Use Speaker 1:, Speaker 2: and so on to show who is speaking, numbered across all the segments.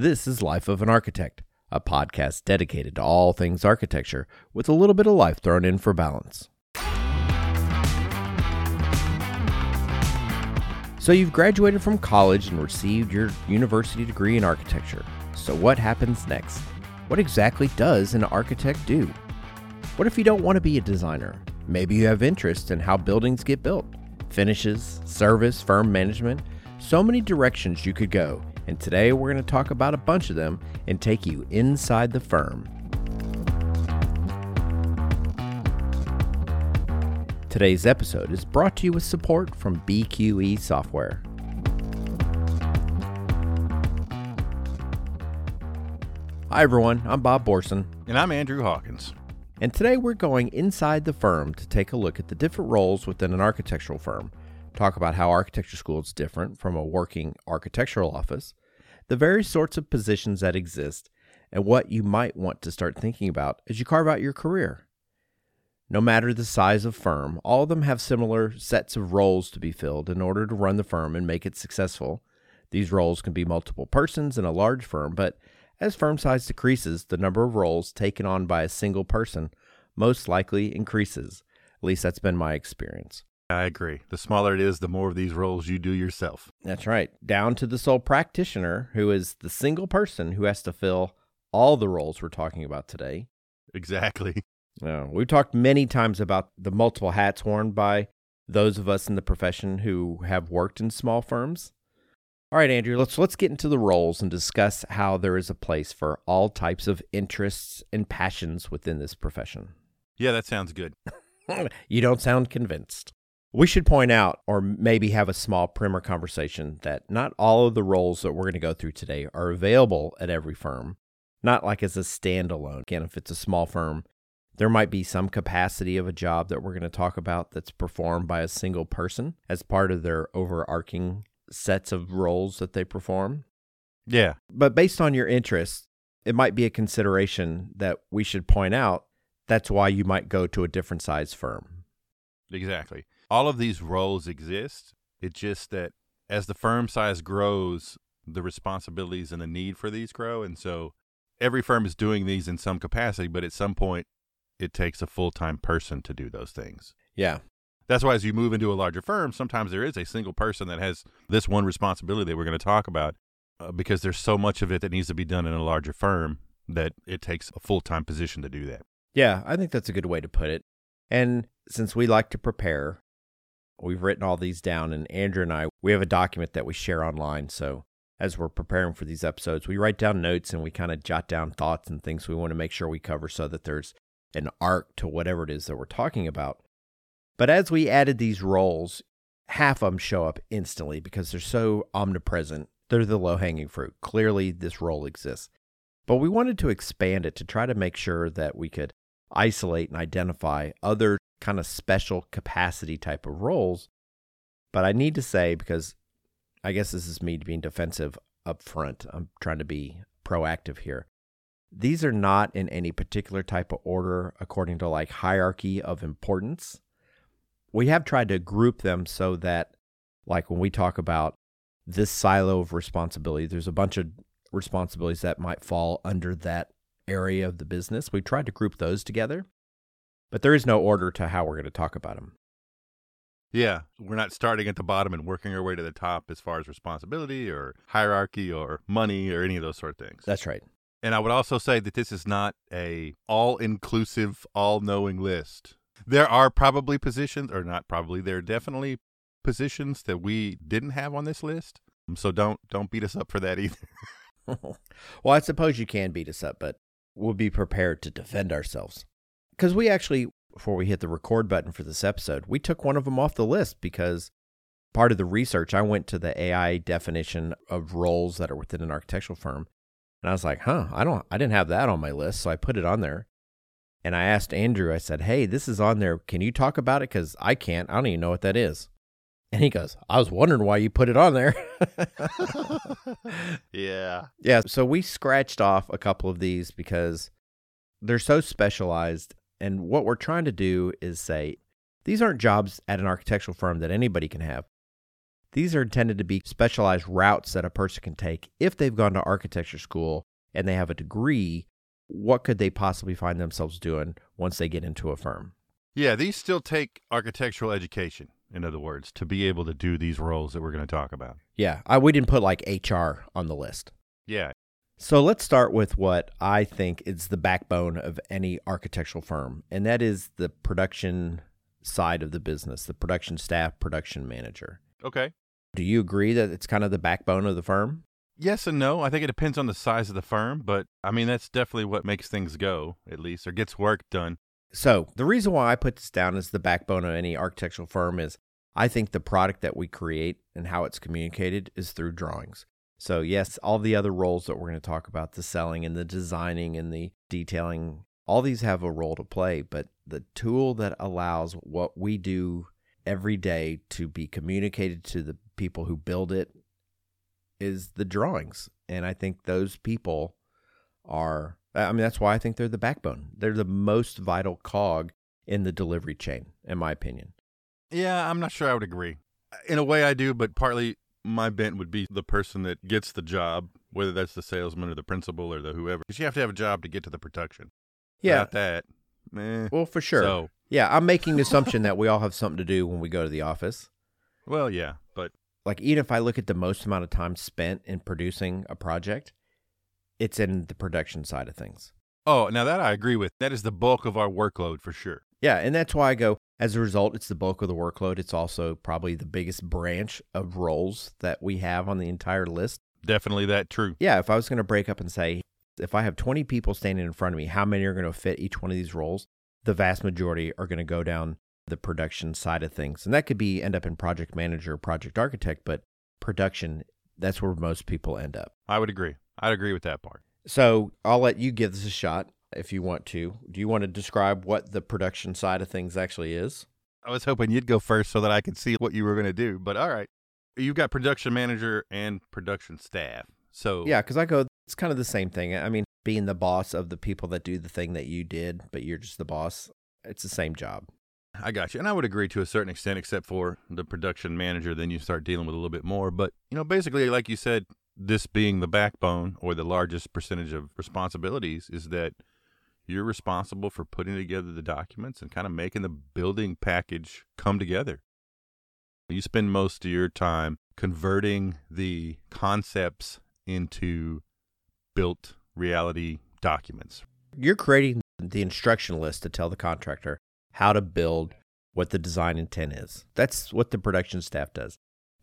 Speaker 1: This is Life of an Architect, a podcast dedicated to all things architecture with a little bit of life thrown in for balance. So, you've graduated from college and received your university degree in architecture. So, what happens next? What exactly does an architect do? What if you don't want to be a designer? Maybe you have interest in how buildings get built, finishes, service, firm management, so many directions you could go. And today we're going to talk about a bunch of them and take you inside the firm. Today's episode is brought to you with support from BQE Software. Hi, everyone. I'm Bob Borson.
Speaker 2: And I'm Andrew Hawkins.
Speaker 1: And today we're going inside the firm to take a look at the different roles within an architectural firm, talk about how architecture school is different from a working architectural office, the various sorts of positions that exist, and what you might want to start thinking about as you carve out your career. No matter the size of firm, all of them have similar sets of roles to be filled in order to run the firm and make it successful. These roles can be multiple persons in a large firm, but as firm size decreases, the number of roles taken on by a single person most likely increases. At least that's been my experience.
Speaker 2: I agree. The smaller it is, the more of these roles you do yourself.
Speaker 1: That's right. Down to the sole practitioner, who is the single person who has to fill all the roles we're talking about today.
Speaker 2: Exactly.
Speaker 1: Uh, we've talked many times about the multiple hats worn by those of us in the profession who have worked in small firms. All right, Andrew, let's let's get into the roles and discuss how there is a place for all types of interests and passions within this profession.
Speaker 2: Yeah, that sounds good.
Speaker 1: you don't sound convinced. We should point out, or maybe have a small primer conversation, that not all of the roles that we're going to go through today are available at every firm, not like as a standalone. Again, if it's a small firm, there might be some capacity of a job that we're going to talk about that's performed by a single person as part of their overarching sets of roles that they perform.
Speaker 2: Yeah.
Speaker 1: But based on your interests, it might be a consideration that we should point out that's why you might go to a different size firm.
Speaker 2: Exactly. All of these roles exist. It's just that as the firm size grows, the responsibilities and the need for these grow. And so every firm is doing these in some capacity, but at some point, it takes a full time person to do those things.
Speaker 1: Yeah.
Speaker 2: That's why as you move into a larger firm, sometimes there is a single person that has this one responsibility that we're going to talk about uh, because there's so much of it that needs to be done in a larger firm that it takes a full time position to do that.
Speaker 1: Yeah, I think that's a good way to put it. And since we like to prepare, we've written all these down, and Andrew and I, we have a document that we share online. So as we're preparing for these episodes, we write down notes and we kind of jot down thoughts and things we want to make sure we cover so that there's an arc to whatever it is that we're talking about. But as we added these roles, half of them show up instantly because they're so omnipresent. They're the low hanging fruit. Clearly, this role exists. But we wanted to expand it to try to make sure that we could isolate and identify other kind of special capacity type of roles. But I need to say, because I guess this is me being defensive up front, I'm trying to be proactive here. These are not in any particular type of order according to like hierarchy of importance. We have tried to group them so that, like, when we talk about this silo of responsibility, there's a bunch of responsibilities that might fall under that area of the business. We tried to group those together, but there is no order to how we're going to talk about them.
Speaker 2: Yeah, we're not starting at the bottom and working our way to the top as far as responsibility or hierarchy or money or any of those sort of things.
Speaker 1: That's right.
Speaker 2: And I would also say that this is not a all-inclusive, all-knowing list. There are probably positions or not probably, there are definitely positions that we didn't have on this list. So don't don't beat us up for that either.
Speaker 1: well, I suppose you can beat us up, but we'll be prepared to defend ourselves. Because we actually, before we hit the record button for this episode, we took one of them off the list because part of the research, I went to the AI definition of roles that are within an architectural firm. And I was like, huh, I don't, I didn't have that on my list. So I put it on there. And I asked Andrew, I said, hey, this is on there. Can you talk about it? Because I can't. I don't even know what that is. And he goes, I was wondering why you put it on there.
Speaker 2: yeah.
Speaker 1: Yeah. So we scratched off a couple of these because they're so specialized. And what we're trying to do is say these aren't jobs at an architectural firm that anybody can have. These are intended to be specialized routes that a person can take if they've gone to architecture school and they have a degree. What could they possibly find themselves doing once they get into a firm?
Speaker 2: Yeah, these still take architectural education, in other words, to be able to do these roles that we're going to talk about.
Speaker 1: Yeah, I, we didn't put like HR on the list.
Speaker 2: Yeah.
Speaker 1: So let's start with what I think is the backbone of any architectural firm, and that is the production side of the business, the production staff, production manager.
Speaker 2: Okay.
Speaker 1: Do you agree that it's kind of the backbone of the firm?
Speaker 2: Yes and no. I think it depends on the size of the firm, but I mean, that's definitely what makes things go, at least, or gets work done.
Speaker 1: So, the reason why I put this down as the backbone of any architectural firm is I think the product that we create and how it's communicated is through drawings. So, yes, all the other roles that we're going to talk about the selling and the designing and the detailing all these have a role to play, but the tool that allows what we do every day to be communicated to the people who build it is the drawings. And I think those people are, I mean, that's why I think they're the backbone. They're the most vital cog in the delivery chain, in my opinion.
Speaker 2: Yeah, I'm not sure I would agree. In a way, I do, but partly my bent would be the person that gets the job, whether that's the salesman or the principal or the whoever. Because you have to have a job to get to the production.
Speaker 1: Yeah.
Speaker 2: Without that, eh.
Speaker 1: Well, for sure.
Speaker 2: So,
Speaker 1: yeah, I'm making the assumption that we all have something to do when we go to the office.
Speaker 2: well, yeah, but
Speaker 1: Like, even if I look at the most amount of time spent in producing a project, it's in the production side of things.
Speaker 2: oh, now that I agree with. That is the bulk of our workload for sure.
Speaker 1: Yeah, and that's why I go, as a result, it's the bulk of the workload. It's also probably the biggest branch of roles that we have on the entire list.
Speaker 2: Definitely that true.
Speaker 1: Yeah, if I was going to break up and say, if I have 20 people standing in front of me, how many are going to fit each one of these roles? The vast majority are going to go down the production side of things. And that could be end up in project manager, project architect, but production, that's where most people end up.
Speaker 2: I would agree. I'd agree with that part.
Speaker 1: So I'll let you give this a shot if you want to. Do you want to describe what the production side of things actually is?
Speaker 2: I was hoping you'd go first so that I could see what you were going to do, but all right. You've got production manager and production staff. So
Speaker 1: Yeah, because I go, it's kind of the same thing. I mean, being the boss of the people that do the thing that you did, but you're just the boss, it's the same job.
Speaker 2: I got you. And I would agree to a certain extent, except for the production manager. Then you start dealing with a little bit more. But, you know, basically, like you said, this being the backbone or the largest percentage of responsibilities is that you're responsible for putting together the documents and kind of making the building package come together. You spend most of your time converting the concepts into built reality documents.
Speaker 1: You're creating the instruction list to tell the contractor how to build what the design intent is. That's what the production staff does.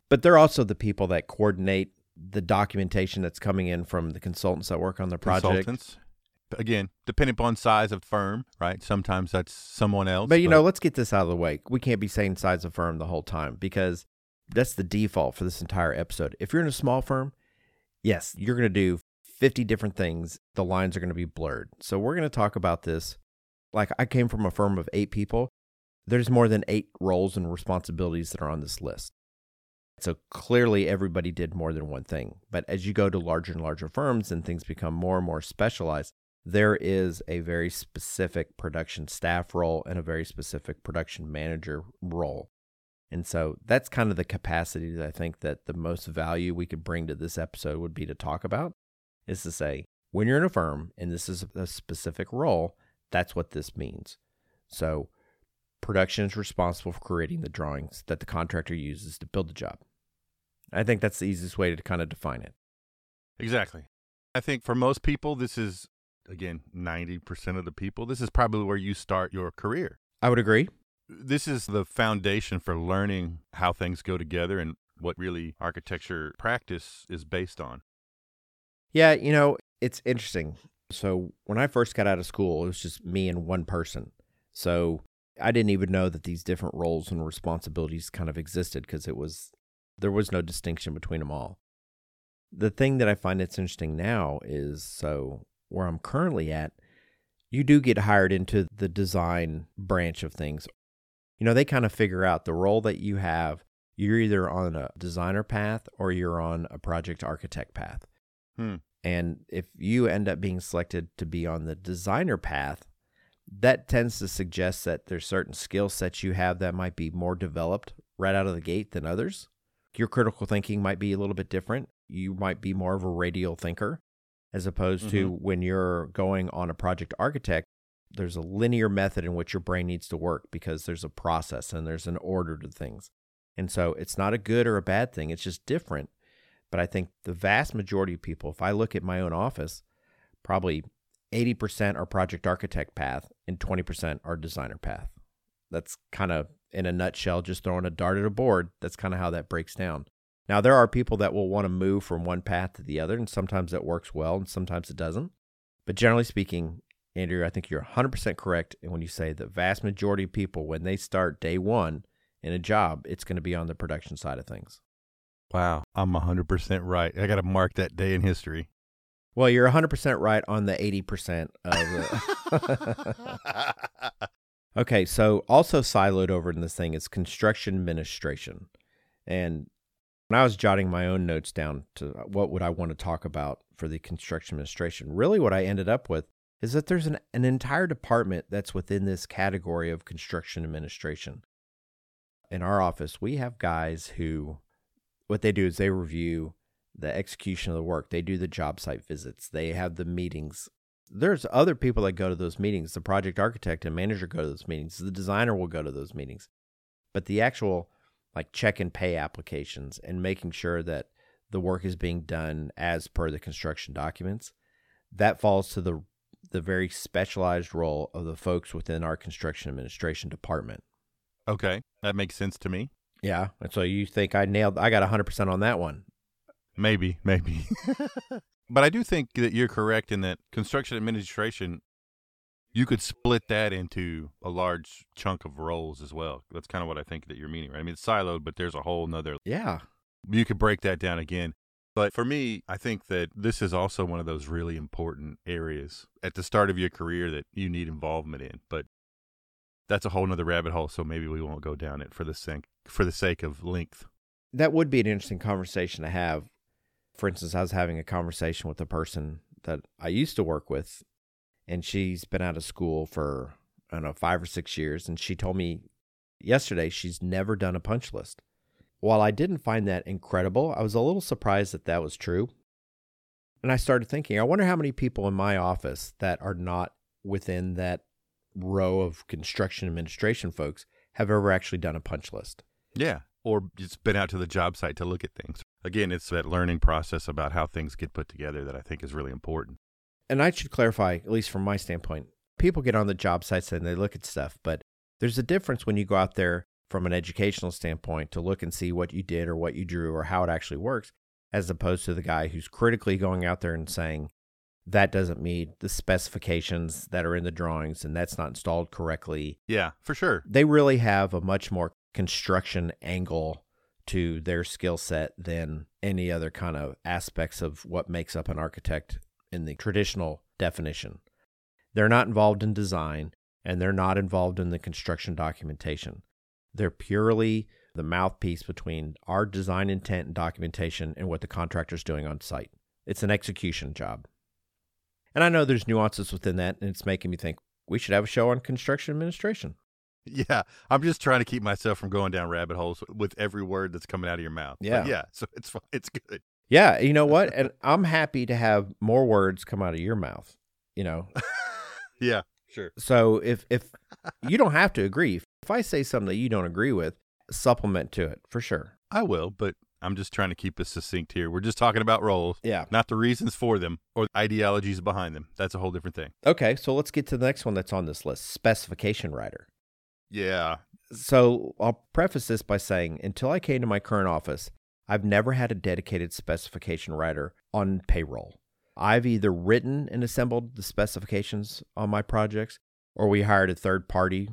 Speaker 1: But they're also the people that coordinate the documentation that's coming in from the consultants that work on the project.
Speaker 2: Consultants. Again, depending upon size of firm, right? Sometimes that's someone else.
Speaker 1: But you know, let's get this out of the way. We can't be saying size of firm the whole time because that's the default for this entire episode. If you're in a small firm, yes, you're going to do 50 different things. The lines are going to be blurred. So we're going to talk about this. Like I came from a firm of eight people. There's more than eight roles and responsibilities that are on this list. So clearly everybody did more than one thing. But as you go to larger and larger firms and things become more and more specialized, there is a very specific production staff role and a very specific production manager role. And so that's kind of the capacity that I think that the most value we could bring to this episode would be to talk about is to say, when you're in a firm and this is a specific role, that's what this means. So production is responsible for creating the drawings that the contractor uses to build the job. I think that's the easiest way to kind of define it.
Speaker 2: Exactly. I think for most people, this is, again, 90% of the people, this is probably where you start your career.
Speaker 1: I would agree.
Speaker 2: This is the foundation for learning how things go together and what really architecture practice is based on.
Speaker 1: Yeah, you know, it's interesting. So when I first got out of school, it was just me and one person. So I didn't even know that these different roles and responsibilities kind of existed because it was there was no distinction between them all. The thing that I find that's interesting now is so where I'm currently at, you do get hired into the design branch of things. You know, they kind of figure out the role that you have. You're either on a designer path or you're on a project architect path.
Speaker 2: Hmm.
Speaker 1: And if you end up being selected to be on the designer path, that tends to suggest that there's certain skill sets you have that might be more developed right out of the gate than others. your critical thinking might be a little bit different. You might be more of a radial thinker as opposed to mm-hmm. when you're going on a project architect. There's a linear method in which your brain needs to work because there's a process and there's an order to things. And so it's not a good or a bad thing, it's just different. But I think the vast majority of people, if I look at my own office, probably 80% are project architect path and 20% are designer path. That's kind of in a nutshell, just throwing a dart at a board. That's kind of how that breaks down. Now, there are people that will want to move from one path to the other, and sometimes that works well and sometimes it doesn't. But generally speaking, Andrew, I think you're 100% correct. And when you say the vast majority of people, when they start day one in a job, it's going to be on the production side of things.
Speaker 2: Wow, I'm 100% right. I got to mark that day in history.
Speaker 1: Well, you're 100% right on the 80% of the. okay, so also siloed over in this thing is construction administration. And when I was jotting my own notes down to uh, what would I want to talk about for the construction administration, really what I ended up with is that there's an, an entire department that's within this category of construction administration. In our office, we have guys who, what they do is they review the execution of the work. They do the job site visits. They have the meetings. There's other people that go to those meetings. The project architect and manager go to those meetings. The designer will go to those meetings. But the actual like check and pay applications and making sure that the work is being done as per the construction documents, that falls to the the very specialized role of the folks within our construction administration department.
Speaker 2: Okay, that makes sense to me.
Speaker 1: Yeah, and so you think I nailed I got 100% on that one.
Speaker 2: Maybe, maybe. but I do think that you're correct in that construction administration, you could split that into a large chunk of roles as well. That's kind of what I think that you're meaning, right? I mean, it's siloed, but there's a whole nother.
Speaker 1: Yeah.
Speaker 2: You could break that down again. But for me, I think that this is also one of those really important areas at the start of your career that you need involvement in. But that's a whole nother rabbit hole, so maybe we won't go down it for the sake for the sake of length.
Speaker 1: That would be an interesting conversation to have for instance, I was having a conversation with a person that I used to work with, and she's been out of school for, I don't know, five or six years. And she told me yesterday she's never done a punch list. While I didn't find that incredible, I was a little surprised that that was true. And I started thinking, I wonder how many people in my office that are not within that row of construction administration folks have ever actually done a punch list.
Speaker 2: Yeah. Or just been out to the job site to look at things again, it's that learning process about how things get put together that I think is really important.
Speaker 1: And I should clarify, at least from my standpoint, people get on the job sites and they look at stuff, but there's a difference when you go out there from an educational standpoint to look and see what you did or what you drew or how it actually works, as opposed to the guy who's critically going out there and saying, that doesn't meet the specifications that are in the drawings and that's not installed correctly.
Speaker 2: Yeah, for sure.
Speaker 1: They really have a much more construction angle to their skill set than any other kind of aspects of what makes up an architect in the traditional definition. They're not involved in design and they're not involved in the construction documentation. They're purely the mouthpiece between our design intent and documentation and what the contractor's doing on site. It's an execution job. And I know there's nuances within that, and it's making me think we should have a show on construction administration.
Speaker 2: Yeah, I'm just trying to keep myself from going down rabbit holes with every word that's coming out of your mouth.
Speaker 1: Yeah,
Speaker 2: but yeah. So it's fine. It's good.
Speaker 1: Yeah, you know what? and I'm happy to have more words come out of your mouth. You know.
Speaker 2: yeah, sure.
Speaker 1: So if if you don't have to agree, if I say something that you don't agree with, supplement to it for sure.
Speaker 2: I will, but I'm just trying to keep us succinct here. We're just talking about roles,
Speaker 1: yeah,
Speaker 2: not the reasons for them or the ideologies behind them. That's a whole different thing.
Speaker 1: Okay, so let's get to the next one that's on this list: specification writer.
Speaker 2: Yeah.
Speaker 1: So I'll preface this by saying until I came to my current office, I've never had a dedicated specification writer on payroll. I've either written and assembled the specifications on my projects or we hired a third party.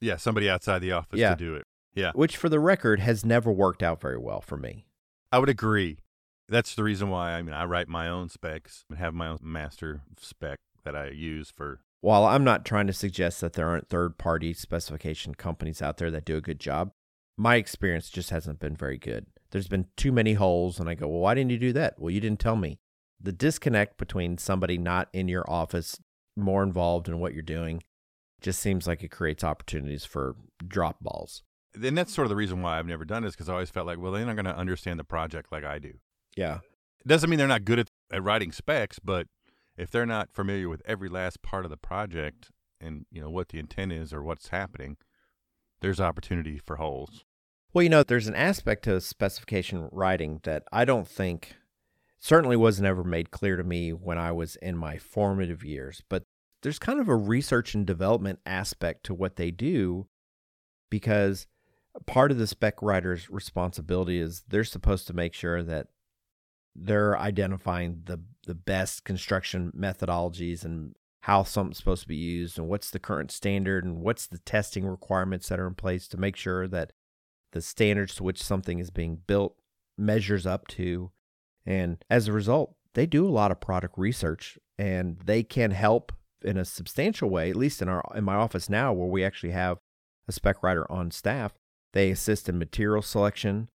Speaker 2: Yeah, somebody outside the office
Speaker 1: yeah.
Speaker 2: to do it. Yeah.
Speaker 1: Which, for the record, has never worked out very well for me.
Speaker 2: I would agree. That's the reason why I mean I write my own specs and have my own master spec that I use for
Speaker 1: while I'm not trying to suggest that there aren't third party specification companies out there that do a good job, my experience just hasn't been very good. There's been too many holes, and I go, Well, why didn't you do that? Well, you didn't tell me. The disconnect between somebody not in your office, more involved in what you're doing, just seems like it creates opportunities for drop balls.
Speaker 2: And that's sort of the reason why I've never done this because I always felt like, well, they're not going to understand the project like I do.
Speaker 1: Yeah.
Speaker 2: It doesn't mean they're not good at, at writing specs, but if they're not familiar with every last part of the project and you know what the intent is or what's happening, there's opportunity for holes.
Speaker 1: Well, you know, there's an aspect to specification writing that I don't think certainly wasn't ever made clear to me when I was in my formative years, but there's kind of a research and development aspect to what they do because part of the spec writer's responsibility is they're supposed to make sure that they're identifying the the best construction methodologies and how something's supposed to be used and what's the current standard and what's the testing requirements that are in place to make sure that the standards to which something is being built measures up to. And as a result they do a lot of product research and they can help in a substantial way at least in our in my office now where we actually have a spec writer on staff. They assist in material selection.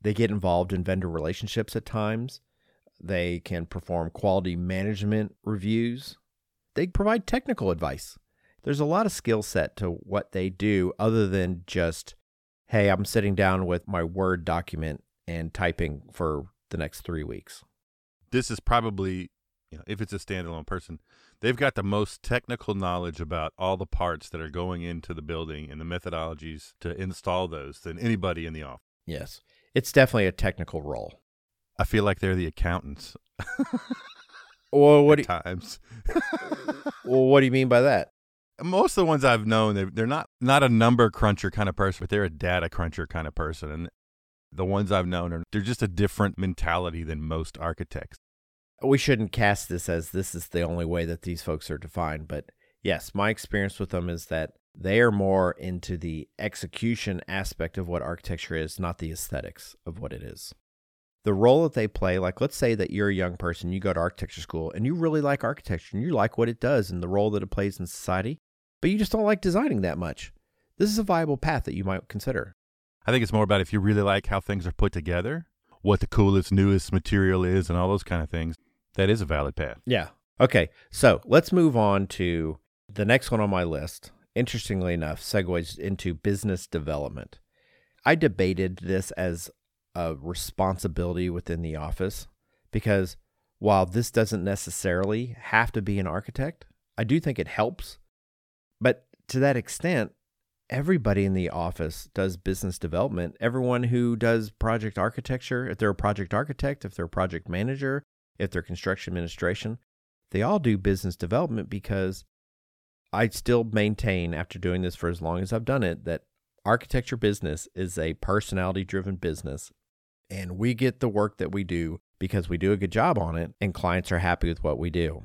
Speaker 1: They get involved in vendor relationships at times. They can perform quality management reviews. They provide technical advice. There's a lot of skill set to what they do other than just hey i'm sitting down with my word document and typing for the next three weeks.
Speaker 2: This is probably, you know, if it's a standalone person, they've got the most technical knowledge about all the parts that are going into the building and the methodologies to install those than anybody in the office.
Speaker 1: yes. It's definitely a technical role.
Speaker 2: I feel like they're the accountants.
Speaker 1: Well what do
Speaker 2: at times.
Speaker 1: well what do you mean by that
Speaker 2: Most of the ones I've known, they're, they're not not a number cruncher kind of person, but they're a data cruncher kind of person. And the ones I've known are they're just a different mentality than most architects.
Speaker 1: we shouldn't cast this as this is the only way that these folks are defined, but yes, my experience with them is that they are more into the execution aspect of what architecture is, not the aesthetics of what it is. The role that they play, like let's say that you're a young person, you go to architecture school and you really like architecture and you like what it does and the role that it plays in society, but you just don't like designing that much. This is a viable path that you might consider.
Speaker 2: I think it's more about if you really like how things are put together, what the coolest, newest material is, and all those kind of things. That is a valid path.
Speaker 1: Yeah. Okay. So let's move on to the next one on my list. Interestingly enough, segues into business development. I debated this as a responsibility within the office because while this doesn't necessarily have to be an architect, I do think it helps. But to that extent, everybody in the office does business development. Everyone who does project architecture, if they're a project architect, if they're a project manager, if they're construction administration, they all do business development because I still maintain, after doing this for as long as I've done it, that architecture business is a personality driven business. And we get the work that we do because we do a good job on it, and clients are happy with what we do.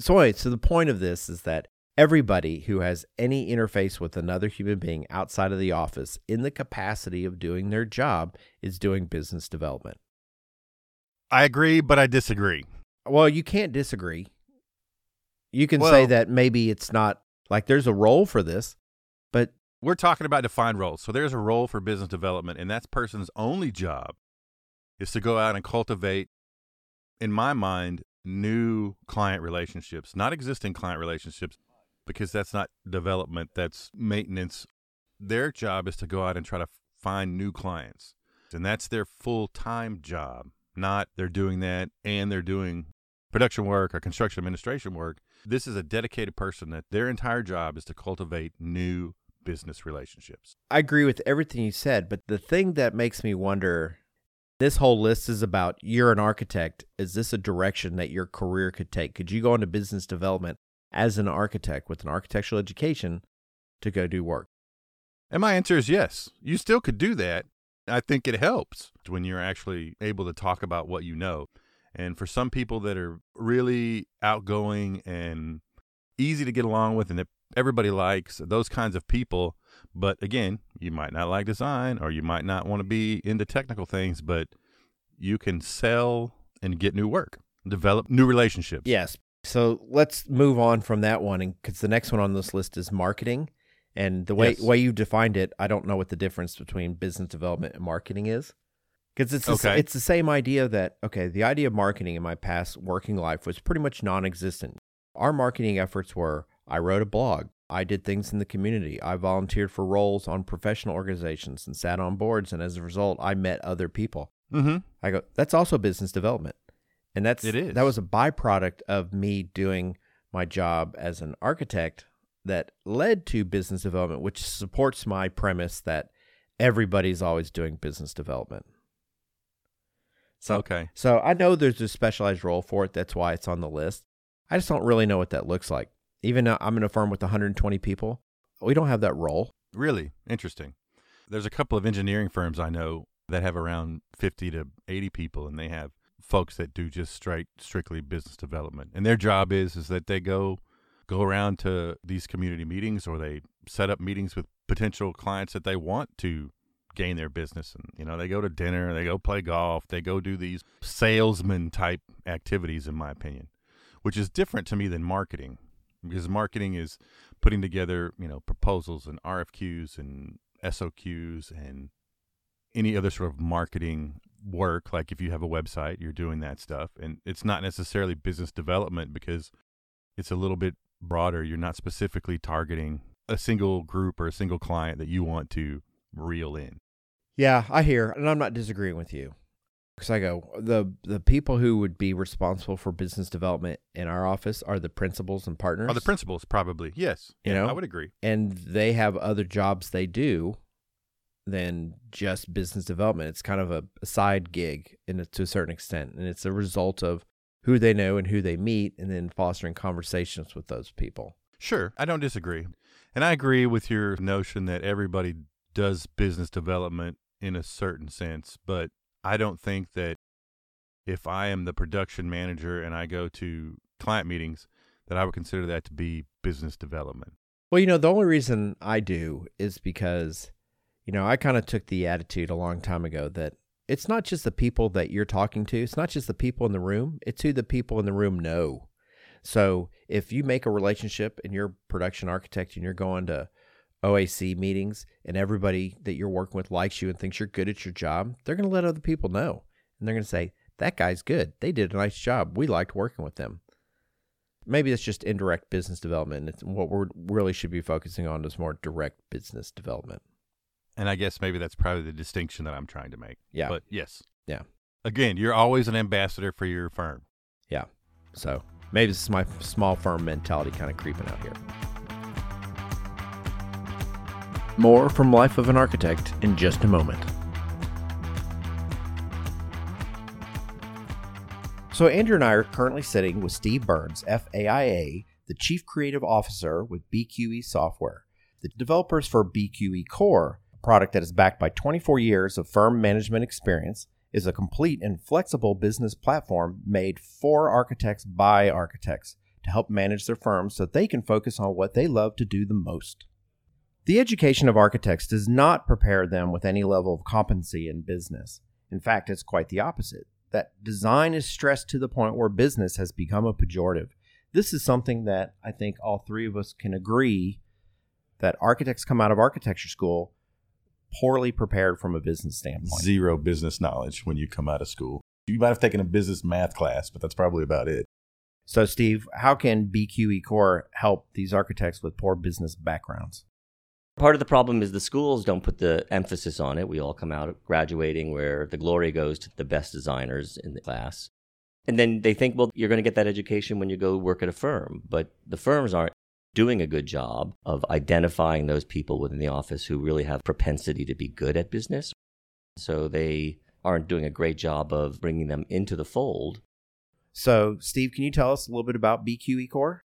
Speaker 1: So, anyway, so the point of this is that everybody who has any interface with another human being outside of the office in the capacity of doing their job is doing business development.
Speaker 2: I agree, but I disagree.
Speaker 1: Well, you can't disagree. You can say that maybe it's not like there's a role for this, but
Speaker 2: We're talking about defined roles. So there's a role for business development, and that person's only job is to go out and cultivate, in my mind, new client relationships, not existing client relationships, because that's not development, that's maintenance. Their job is to go out and try to find new clients. And that's their full time job, not they're doing that and they're doing production work or construction administration work. This is a dedicated person that their entire job is to cultivate new business relationships.
Speaker 1: I agree with everything you said. But the thing that makes me wonder this whole list is about you're an architect. Is this a direction that your career could take? Could you go into business development as an architect with an architectural education to go do work?
Speaker 2: And my answer is yes. You still could do that. I think it helps when you're actually able to talk about what you know. And for some people that are really outgoing and easy to get along with and that everybody likes, those kinds of people, but again, you might not like design or you might not want to be into technical things, but you can sell and get new work, develop new relationships.
Speaker 1: Yes. So let's move on from that one, because the next one on this list is marketing. And the way
Speaker 2: Yes.
Speaker 1: way you defined it, I don't know what the difference between business development and marketing is, because it's the it's the same idea that okay, the idea of marketing in my past working life was pretty much non-existent. Our marketing efforts were I wrote a blog, I did things in the community. I volunteered for roles on professional organizations and sat on boards. And as a result, I met other people.
Speaker 2: Mm-hmm.
Speaker 1: I go, that's also business development. And that's
Speaker 2: It is.
Speaker 1: that was a byproduct of me doing my job as an architect that led to business development, which supports my premise that everybody's always doing business development. So
Speaker 2: Okay.
Speaker 1: so I know there's a specialized role for it. That's why it's on the list. I just don't really know what that looks like. Even though I'm in a firm with 120 people, we don't have that role.
Speaker 2: Really interesting. There's a couple of engineering firms I know that have around 50 to 80 people, and they have folks that do just straight, strictly business development. And their job is is that they go go around to these community meetings, or they set up meetings with potential clients that they want to gain their business. And you know, they go to dinner, they go play golf, they go do these salesman type activities, in my opinion, which is different to me than marketing because marketing is putting together you know proposals and RFQs and SOQs and any other sort of marketing work like if you have a website you're doing that stuff and it's not necessarily business development because it's a little bit broader you're not specifically targeting a single group or a single client that you want to reel in
Speaker 1: Yeah, I hear, and I'm not disagreeing with you. Because I go, the the people who would be responsible for business development in our office are the principals and partners.
Speaker 2: are the principals probably yes
Speaker 1: You
Speaker 2: Yeah,
Speaker 1: know?
Speaker 2: I would agree
Speaker 1: and they have other jobs they do than just business development. It's kind of a, a side gig in a, to a certain extent, and it's a result of who they know and who they meet, and then fostering conversations with those people.
Speaker 2: Sure, I don't disagree. And I agree with your notion that everybody does business development in a certain sense, but I don't think that if I am the production manager and I go to client meetings, that I would consider that to be business development.
Speaker 1: Well, you know, the only reason I do is because, you know, I kind of took the attitude a long time ago that it's not just the people that you're talking to, it's not just the people in the room, it's who the people in the room know. So if you make a relationship and you're production architect and you're going to OAC meetings and everybody that you're working with likes you and thinks you're good at your job, they're going to let other people know. And they're going to say, that guy's good. They did a nice job. We liked working with them. Maybe it's just indirect business development. It's what we really should be focusing on is more direct business development.
Speaker 2: And I guess maybe that's probably the distinction that I'm trying to make.
Speaker 1: Yeah.
Speaker 2: But yes.
Speaker 1: Yeah.
Speaker 2: Again, you're always an ambassador for your firm.
Speaker 1: Yeah. So maybe this is my small firm mentality kind of creeping out here. More from Life of an Architect in just a moment. So, Andrew and I are currently sitting with Steve Burns, FAIA, the Chief Creative Officer with BQE Software, the developers for BQE Core, a product that is backed by 24 years of firm management experience, is a complete and flexible business platform made for architects by architects to help manage their firms so they can focus on what they love to do the most. The education of architects does not prepare them with any level of competency in business. In fact, it's quite the opposite. That design is stressed to the point where business has become a pejorative. This is something that I think all three of us can agree that architects come out of architecture school poorly prepared from a business standpoint.
Speaker 3: Zero business knowledge when you come out of school. You might have taken a business math class, but that's probably about it.
Speaker 1: So, Steve, how can BQE Core help these architects with poor business backgrounds?
Speaker 4: Part of the problem is the schools don't put the emphasis on it. We all come out graduating where the glory goes to the best designers in the class. And then they think, well, you're going to get that education when you go work at a firm. But the firms aren't doing a good job of identifying those people within the office who really have propensity to be good at business. So they aren't doing a great job of bringing them into the fold.
Speaker 1: So, Steve, can you tell us a little bit about BQE Core?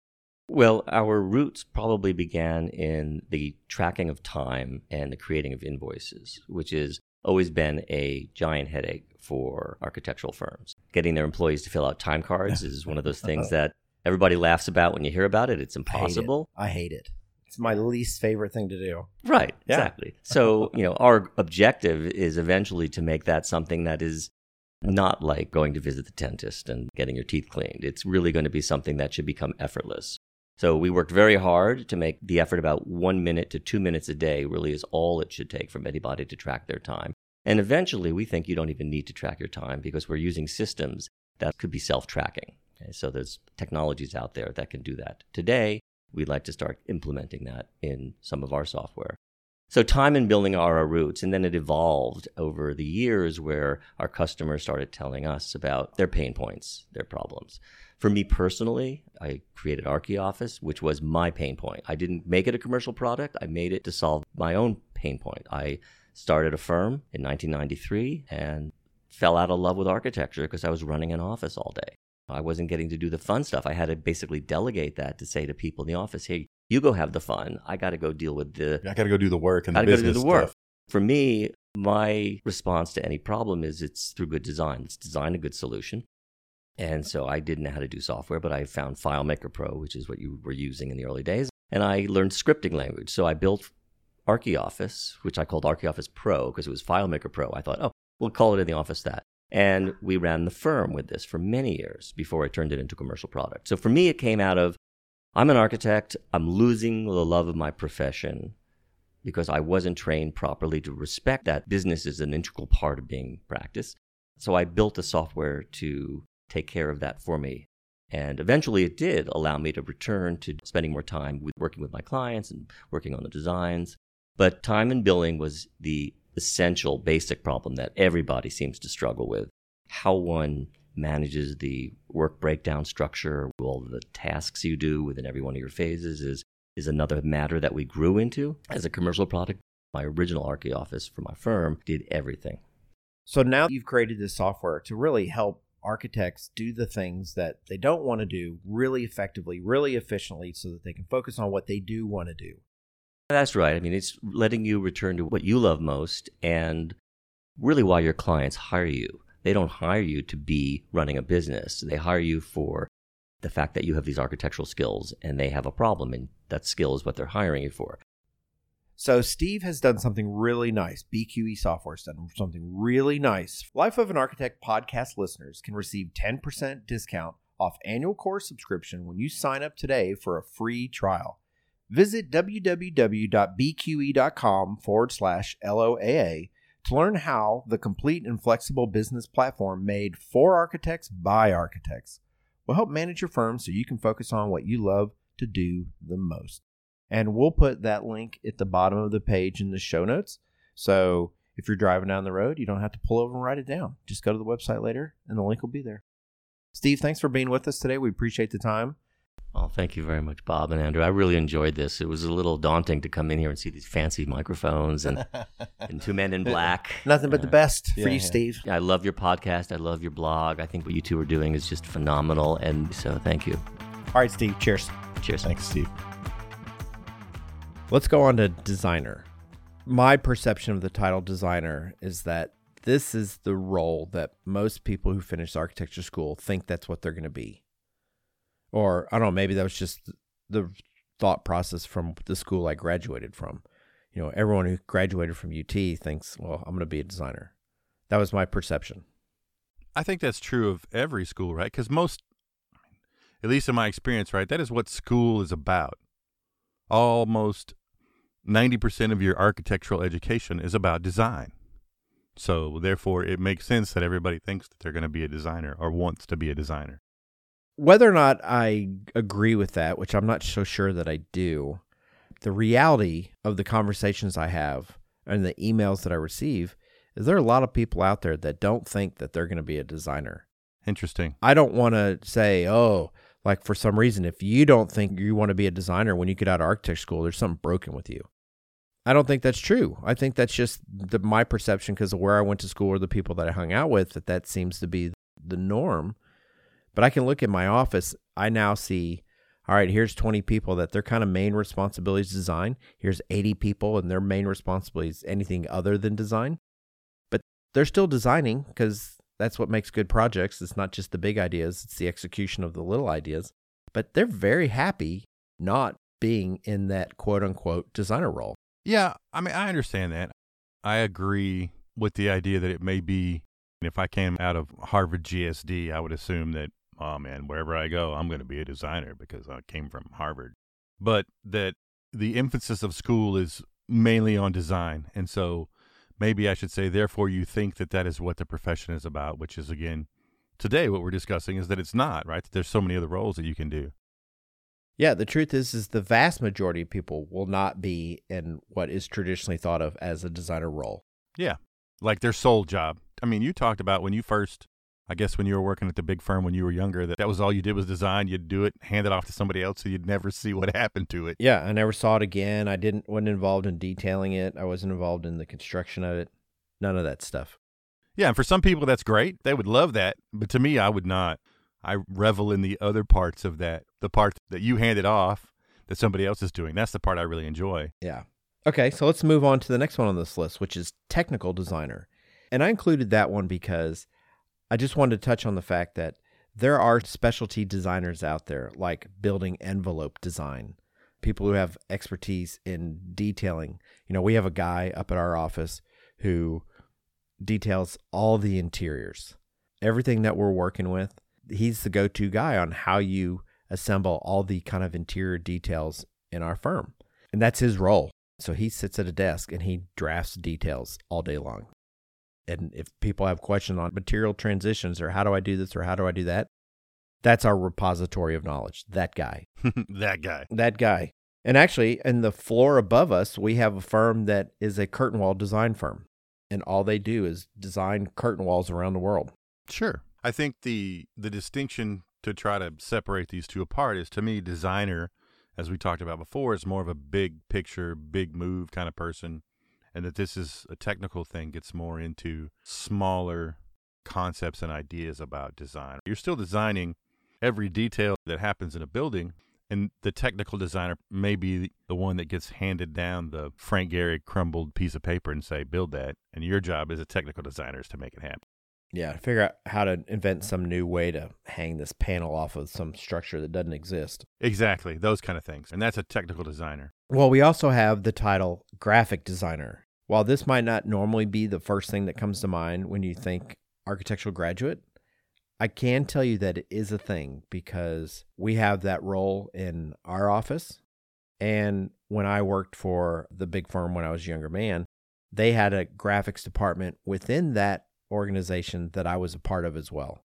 Speaker 4: Well, our roots probably began in the tracking of time and the creating of invoices, which has always been a giant headache for architectural firms. Getting their employees to fill out time cards is one of those things that everybody laughs about when you hear about it. It's impossible.
Speaker 1: I hate it. It's my least favorite thing to do.
Speaker 4: Right,
Speaker 1: Yeah.
Speaker 4: exactly. So, you know, our objective is eventually to make that something that is not like going to visit the dentist and getting your teeth cleaned. It's really going to be something that should become effortless. So we worked very hard to make the effort about one minute to two minutes a day really is all it should take from anybody to track their time. And eventually, we think you don't even need to track your time because we're using systems that could be self tracking. Okay, so there's technologies out there that can do that. Today, we'd like to start implementing that in some of our software. So time and billing are our roots, and then it evolved over the years where our customers started telling us about their pain points, their problems. For me personally, I created ArchiOffice, which was my pain point. I didn't make it a commercial product. I made it to solve my own pain point. I started a firm in 1993 and fell out of love with architecture because I was running an office all day. I wasn't getting to do the fun stuff. I had to basically delegate that to say to people in the office, hey, you go have the fun. I got to go deal with the.
Speaker 3: I got to go do the work and the
Speaker 4: I got to
Speaker 3: business
Speaker 4: do the work.
Speaker 3: stuff.
Speaker 4: For me, my response to any problem is it's through good design. It's design a good solution. And so I didn't know how to do software, but I found FileMaker Pro, which is what you were using in the early days. And I learned scripting language. So I built ArchiOffice, which I called ArchiOffice Pro because it was FileMaker Pro. I thought, oh, we'll call it in the office that. And we ran the firm with this for many years before I turned it into commercial product. So for me, it came out of I'm an architect, I'm losing the love of my profession because I wasn't trained properly to respect that business is an integral part of being practiced. So I built a software to take care of that for me. And eventually it did allow me to return to spending more time with working with my clients and working on the designs. But time and billing was the essential basic problem that everybody seems to struggle with. How one manages the work breakdown structure, all the tasks you do within every one of your phases is, is another matter that we grew into as a commercial product. My original ArchiOffice for my firm did everything.
Speaker 1: So now you've created this software to really help architects do the things that they don't want to do really effectively, really efficiently, so that they can focus on what they do want to do.
Speaker 4: That's right. I mean, it's letting you return to what you love most and really why your clients hire you. They don't hire you to be running a business. They hire you for the fact that you have these architectural skills and they have a problem and that skill is what they're hiring you for.
Speaker 1: So Steve has done something really nice. BQE Software has done something really nice. Life of an Architect podcast listeners can receive 10% discount off annual course subscription when you sign up today for a free trial. Visit www.bqe.com forward slash LOAA to learn how the complete and flexible business platform made for architects by architects will help manage your firm so you can focus on what you love to do the most. And we'll put that link at the bottom of the page in the show notes. So if you're driving down the road, you don't have to pull over and write it down. Just go to the website later and the link will be there. Steve, thanks for being with us today. We appreciate the time.
Speaker 4: Oh, thank you very much, Bob and Andrew. I really enjoyed this. It was a little daunting to come in here and see these fancy microphones and, and two men in black.
Speaker 1: Nothing but the
Speaker 4: Uh,
Speaker 1: best for
Speaker 3: Yeah,
Speaker 1: you,
Speaker 3: yeah.
Speaker 1: Steve.
Speaker 4: I love your podcast. I love your blog. I think what you two are doing is just phenomenal. And so thank you.
Speaker 1: All right, Steve, cheers.
Speaker 4: Cheers.
Speaker 3: Thanks, Steve.
Speaker 1: Let's go on to designer. My perception of the title designer is that this is the role that most people who finish architecture school think that's what they're going to be. Or I don't know, maybe that was just the thought process from the school I graduated from. You know, everyone who graduated from UT thinks, well, I'm going to be a designer. That was my perception.
Speaker 2: I think that's true of every school, right? Because most, at least in my experience, right, that is what school is about. Almost 90% of your architectural education is about design. So, therefore, it makes sense that everybody thinks that they're going to be a designer or wants to be a designer.
Speaker 1: Whether or not I agree with that, which I'm not so sure that I do, the reality of the conversations I have and the emails that I receive is there are a lot of people out there that don't think that they're going to be a designer.
Speaker 2: Interesting.
Speaker 1: I don't want to say, oh, like for some reason, if you don't think you want to be a designer when you get out of architect school, there's something broken with you. I don't think that's true. I think that's just the, my perception because of where I went to school or the people that I hung out with, that that seems to be the norm. But I can look at my office. I now see, all right, here's 20 people that their kind of main responsibility is design. Here's 80 people and their main responsibility is anything other than design. But they're still designing because that's what makes good projects. It's not just the big ideas, it's the execution of the little ideas. But they're very happy not being in that quote unquote designer role.
Speaker 2: Yeah, I mean, I understand that. I agree with the idea that it may be, if I came out of Harvard GSD, I would assume that, oh man, wherever I go, I'm going to be a designer because I came from Harvard. But that the emphasis of school is mainly on design. And so maybe I should say, therefore, you think that that is what the profession is about, which is, again, today what we're discussing is that it's not, right? That there's so many other roles that you can do.
Speaker 1: Yeah, the truth is is the vast majority of people will not be in what is traditionally thought of as a designer role. Yeah.
Speaker 2: Like their sole job. I mean, you talked about when you first, I guess when you were working at the big firm when you were younger, that that was all you did was design. You'd do it, hand it off to somebody else, so you'd never see what happened to it.
Speaker 1: Yeah, I never saw it again. I didn't wasn't involved in detailing it. I wasn't involved in the construction of it. None of that stuff.
Speaker 2: Yeah, and for some people that's great. They would love that, but to me, I would not. I revel in the other parts of that. The part that you handed off that somebody else is doing. That's the part I really enjoy.
Speaker 1: Yeah. Okay, so let's move on to the next one on this list, which is technical designer. And I included that one because I just wanted to touch on the fact that there are specialty designers out there, like building envelope design, people who have expertise in detailing. You know, we have a guy up at our office who details all the interiors, everything that we're working with. He's the go to guy on how you assemble all the kind of interior details in our firm. And that's his role. So he sits at a desk and he drafts details all day long. And if people have questions on material transitions or how do I do this or how do I do that, that's our repository of knowledge. That guy.
Speaker 2: that guy.
Speaker 1: That guy. And actually, in the floor above us, we have a firm that is a curtain wall design firm. And all they do is design curtain walls around the world.
Speaker 2: Sure. I think the the distinction to try to separate these two apart is to me designer as we talked about before is more of a big picture, big move kind of person and that this is a technical thing gets more into smaller concepts and ideas about design. You're still designing every detail that happens in a building and the technical designer may be the one that gets handed down the Frank Gehry crumbled piece of paper and say, build that. And your job as a technical designer is to make it happen.
Speaker 1: Yeah, to figure out how to invent some new way to hang this panel off of some structure that doesn't exist.
Speaker 2: Exactly, those kind of things. And that's a technical designer.
Speaker 1: Well, we also have the title graphic designer. While this might not normally be the first thing that comes to mind when you think architectural graduate, I can tell you that it is a thing because we have that role in our office. And when I worked for the big firm when I was a younger man, they had a graphics department within that organization that I was a part of as well.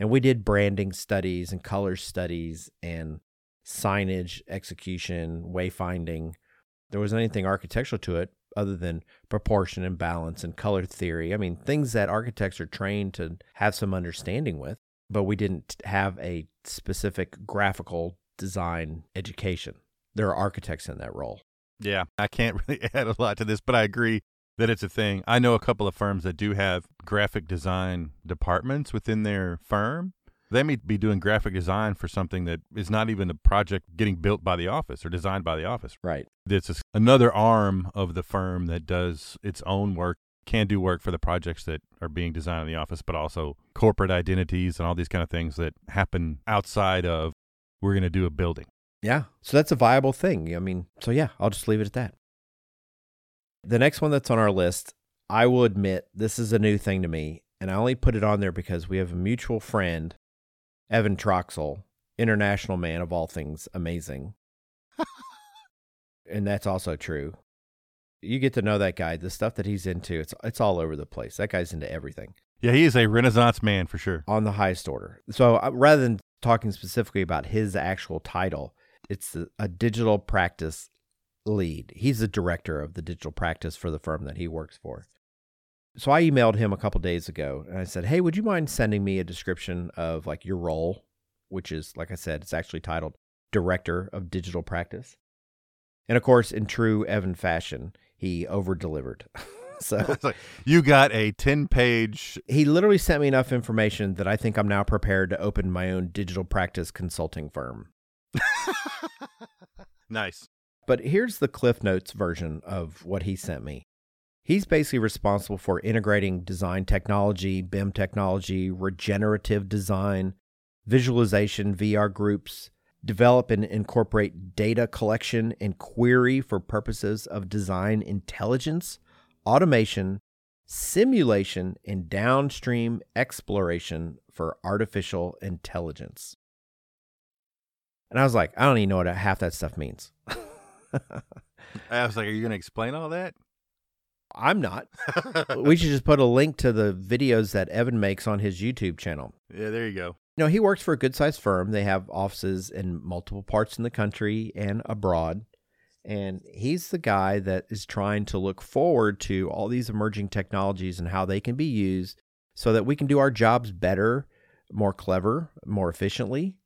Speaker 1: And we did branding studies and color studies and signage execution, wayfinding. There wasn't anything architectural to it other than proportion and balance and color theory. I mean, things that architects are trained to have some understanding with, but we didn't have a specific graphical design education. There are architects in that role.
Speaker 2: Yeah, I can't really add a lot to this, but I agree that it's a thing. I know a couple of firms that do have graphic design departments within their firm. They may be doing graphic design for something that is not even a project getting built by the office or designed by the office.
Speaker 1: Right.
Speaker 2: It's another arm of the firm that does its own work, can do work for the projects that are being designed in the office, but also corporate identities and all these kind of things that happen outside of we're going to do a building.
Speaker 1: Yeah. So that's a viable thing. I mean, so yeah, I'll just leave it at that. The next one that's on our list, I will admit this is a new thing to me, and I only put it on there because we have a mutual friend, Evan Troxel, international man of all things amazing. and that's also true. You get to know that guy, the stuff that he's into, it's it's all over the place. That guy's into everything
Speaker 2: Yeah, he is a renaissance man for sure.
Speaker 1: on the highest order. So uh, rather than talking specifically about his actual title, it's a, a digital practice lead. He's the director of the digital practice for the firm that he works for. So I emailed him a couple days ago and I said, "Hey, would you mind sending me a description of like your role, which is like I said, it's actually titled Director of Digital Practice." And of course, in true Evan fashion, he over delivered. so
Speaker 2: like, you got a 10 page.
Speaker 1: he literally sent me enough information that I think I'm now prepared to open my own digital practice consulting firm.
Speaker 2: nice.
Speaker 1: But here's the Cliff Notes version of what he sent me. He's basically responsible for integrating design technology, BIM technology, regenerative design, visualization, VR groups, develop and incorporate data collection and query for purposes of design intelligence, automation, simulation, and downstream exploration for artificial intelligence. And I was like, I don't even know what half that stuff means.
Speaker 2: I was like, are you going to explain all that?
Speaker 1: I'm not. we should just put a link to the videos that Evan makes on his YouTube channel.
Speaker 2: Yeah, there you go.
Speaker 1: You know, he works for a good sized firm. They have offices in multiple parts in the country and abroad. And he's the guy that is trying to look forward to all these emerging technologies and how they can be used so that we can do our jobs better, more clever, more efficiently,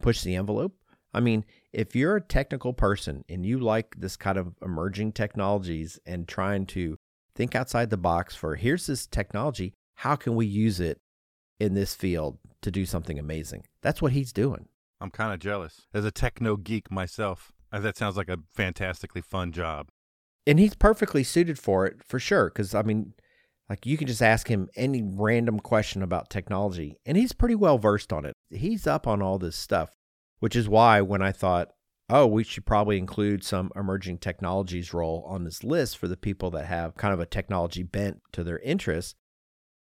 Speaker 1: push the envelope. I mean, if you're a technical person and you like this kind of emerging technologies and trying to think outside the box for here's this technology, how can we use it in this field to do something amazing? That's what he's doing.
Speaker 2: I'm kind of jealous. As a techno geek myself, uh, that sounds like a fantastically fun job.
Speaker 1: And he's perfectly suited for it for sure. Cause I mean, like you can just ask him any random question about technology and he's pretty well versed on it. He's up on all this stuff, which is why when I thought, oh, we should probably include some emerging technologies role on this list for the people that have kind of a technology bent to their interests,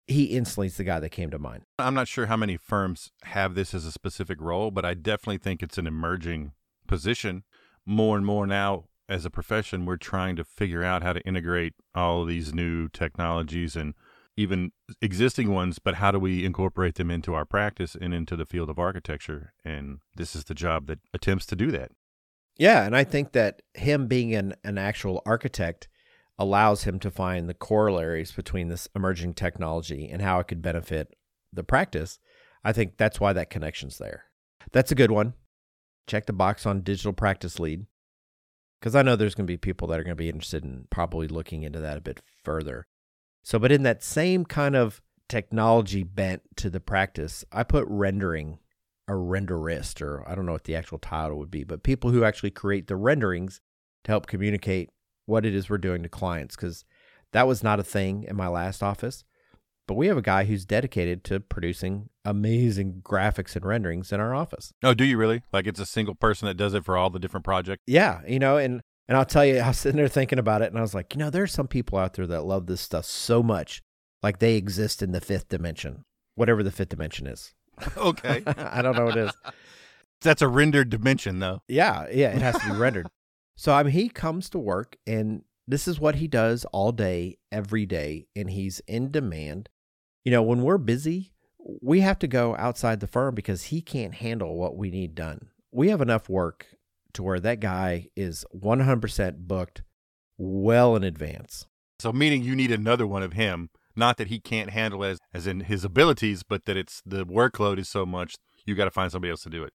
Speaker 1: he instantly is the guy that came to mind.
Speaker 2: I'm not sure how many firms have this as a specific role, but I definitely think it's an emerging position. More and more now, as a profession, we're trying to figure out how to integrate all these new technologies and even existing ones, but how do we incorporate them into our practice and into the field of architecture? And this is the job that attempts to do that.
Speaker 1: Yeah, and I think that him being an, an actual architect allows him to find the corollaries between this emerging technology and how it could benefit the practice. I think that's why that connection's there. That's a good one. Check the box on digital practice lead because I know there's going to be people that are going to be interested in probably looking into that a bit further. So, but in that same kind of technology bent to the practice, I put rendering a renderist, or I don't know what the actual title would be, but people who actually create the renderings to help communicate what it is we're doing to clients. Because that was not a thing in my last office. But we have a guy who's dedicated to producing amazing graphics and renderings in our office.
Speaker 2: Oh, do you really? Like it's a single person that does it for all the different projects?
Speaker 1: Yeah, you know, and and I'll tell you, I was sitting there thinking about it, and I was like, you know, there's some people out there that love this stuff so much, like they exist in the fifth dimension, whatever the fifth dimension is.
Speaker 2: okay.
Speaker 1: I don't know what it is.
Speaker 2: That's a rendered dimension, though.
Speaker 1: Yeah, yeah, it has to be rendered. So I mean, he comes to work, and this is what he does all day, every day, and he's in demand. You know, when we're busy, we have to go outside the firm because he can't handle what we need done. We have enough work to where that guy is 100% booked well in advance.
Speaker 2: So, meaning you need another one of him, not that he can't handle as as in his abilities, but that it's the workload is so much you got to find somebody else to do it.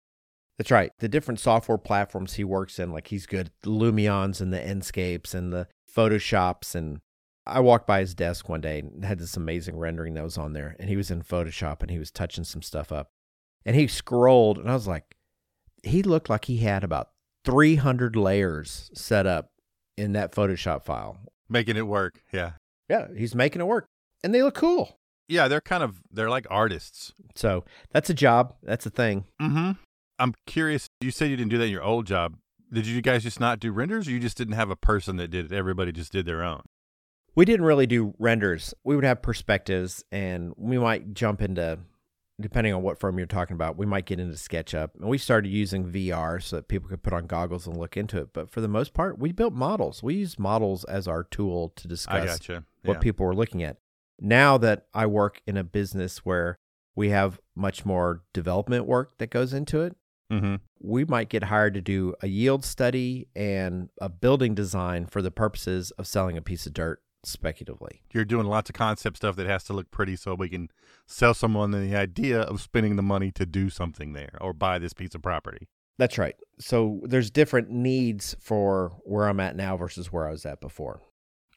Speaker 1: That's right. The different software platforms he works in, like he's good the Lumions and the Enscapes and the Photoshops. And I walked by his desk one day and had this amazing rendering that was on there. And he was in Photoshop and he was touching some stuff up. And he scrolled, and I was like, he looked like he had about 300 layers set up in that Photoshop file.
Speaker 2: Making it work. Yeah.
Speaker 1: Yeah, he's making it work. And they look cool.
Speaker 2: Yeah, they're kind of they're like artists.
Speaker 1: So that's a job. That's a thing.
Speaker 2: Mm-hmm. I'm curious. You said you didn't do that in your old job. Did you guys just not do renders, or you just didn't have a person that did it? Everybody just did their own.
Speaker 1: We didn't really do renders. We would have perspectives, and we might jump into, depending on what firm you're talking about, we might get into SketchUp. And we started using VR so that people could put on goggles and look into it. But for the most part, we built models. We used models as our tool to discuss
Speaker 2: gotcha.
Speaker 1: what people were looking at. Now that I work in a business where we have much more development work that goes into it,
Speaker 2: mm-hmm.
Speaker 1: we might get hired to do a yield study and a building design for the purposes of selling a piece of dirt speculatively.
Speaker 2: You're doing lots of concept stuff that has to look pretty, so we can sell someone the idea of spending the money to do something there or buy this piece of property.
Speaker 1: That's right. So there's different needs for where I'm at now versus where I was at before.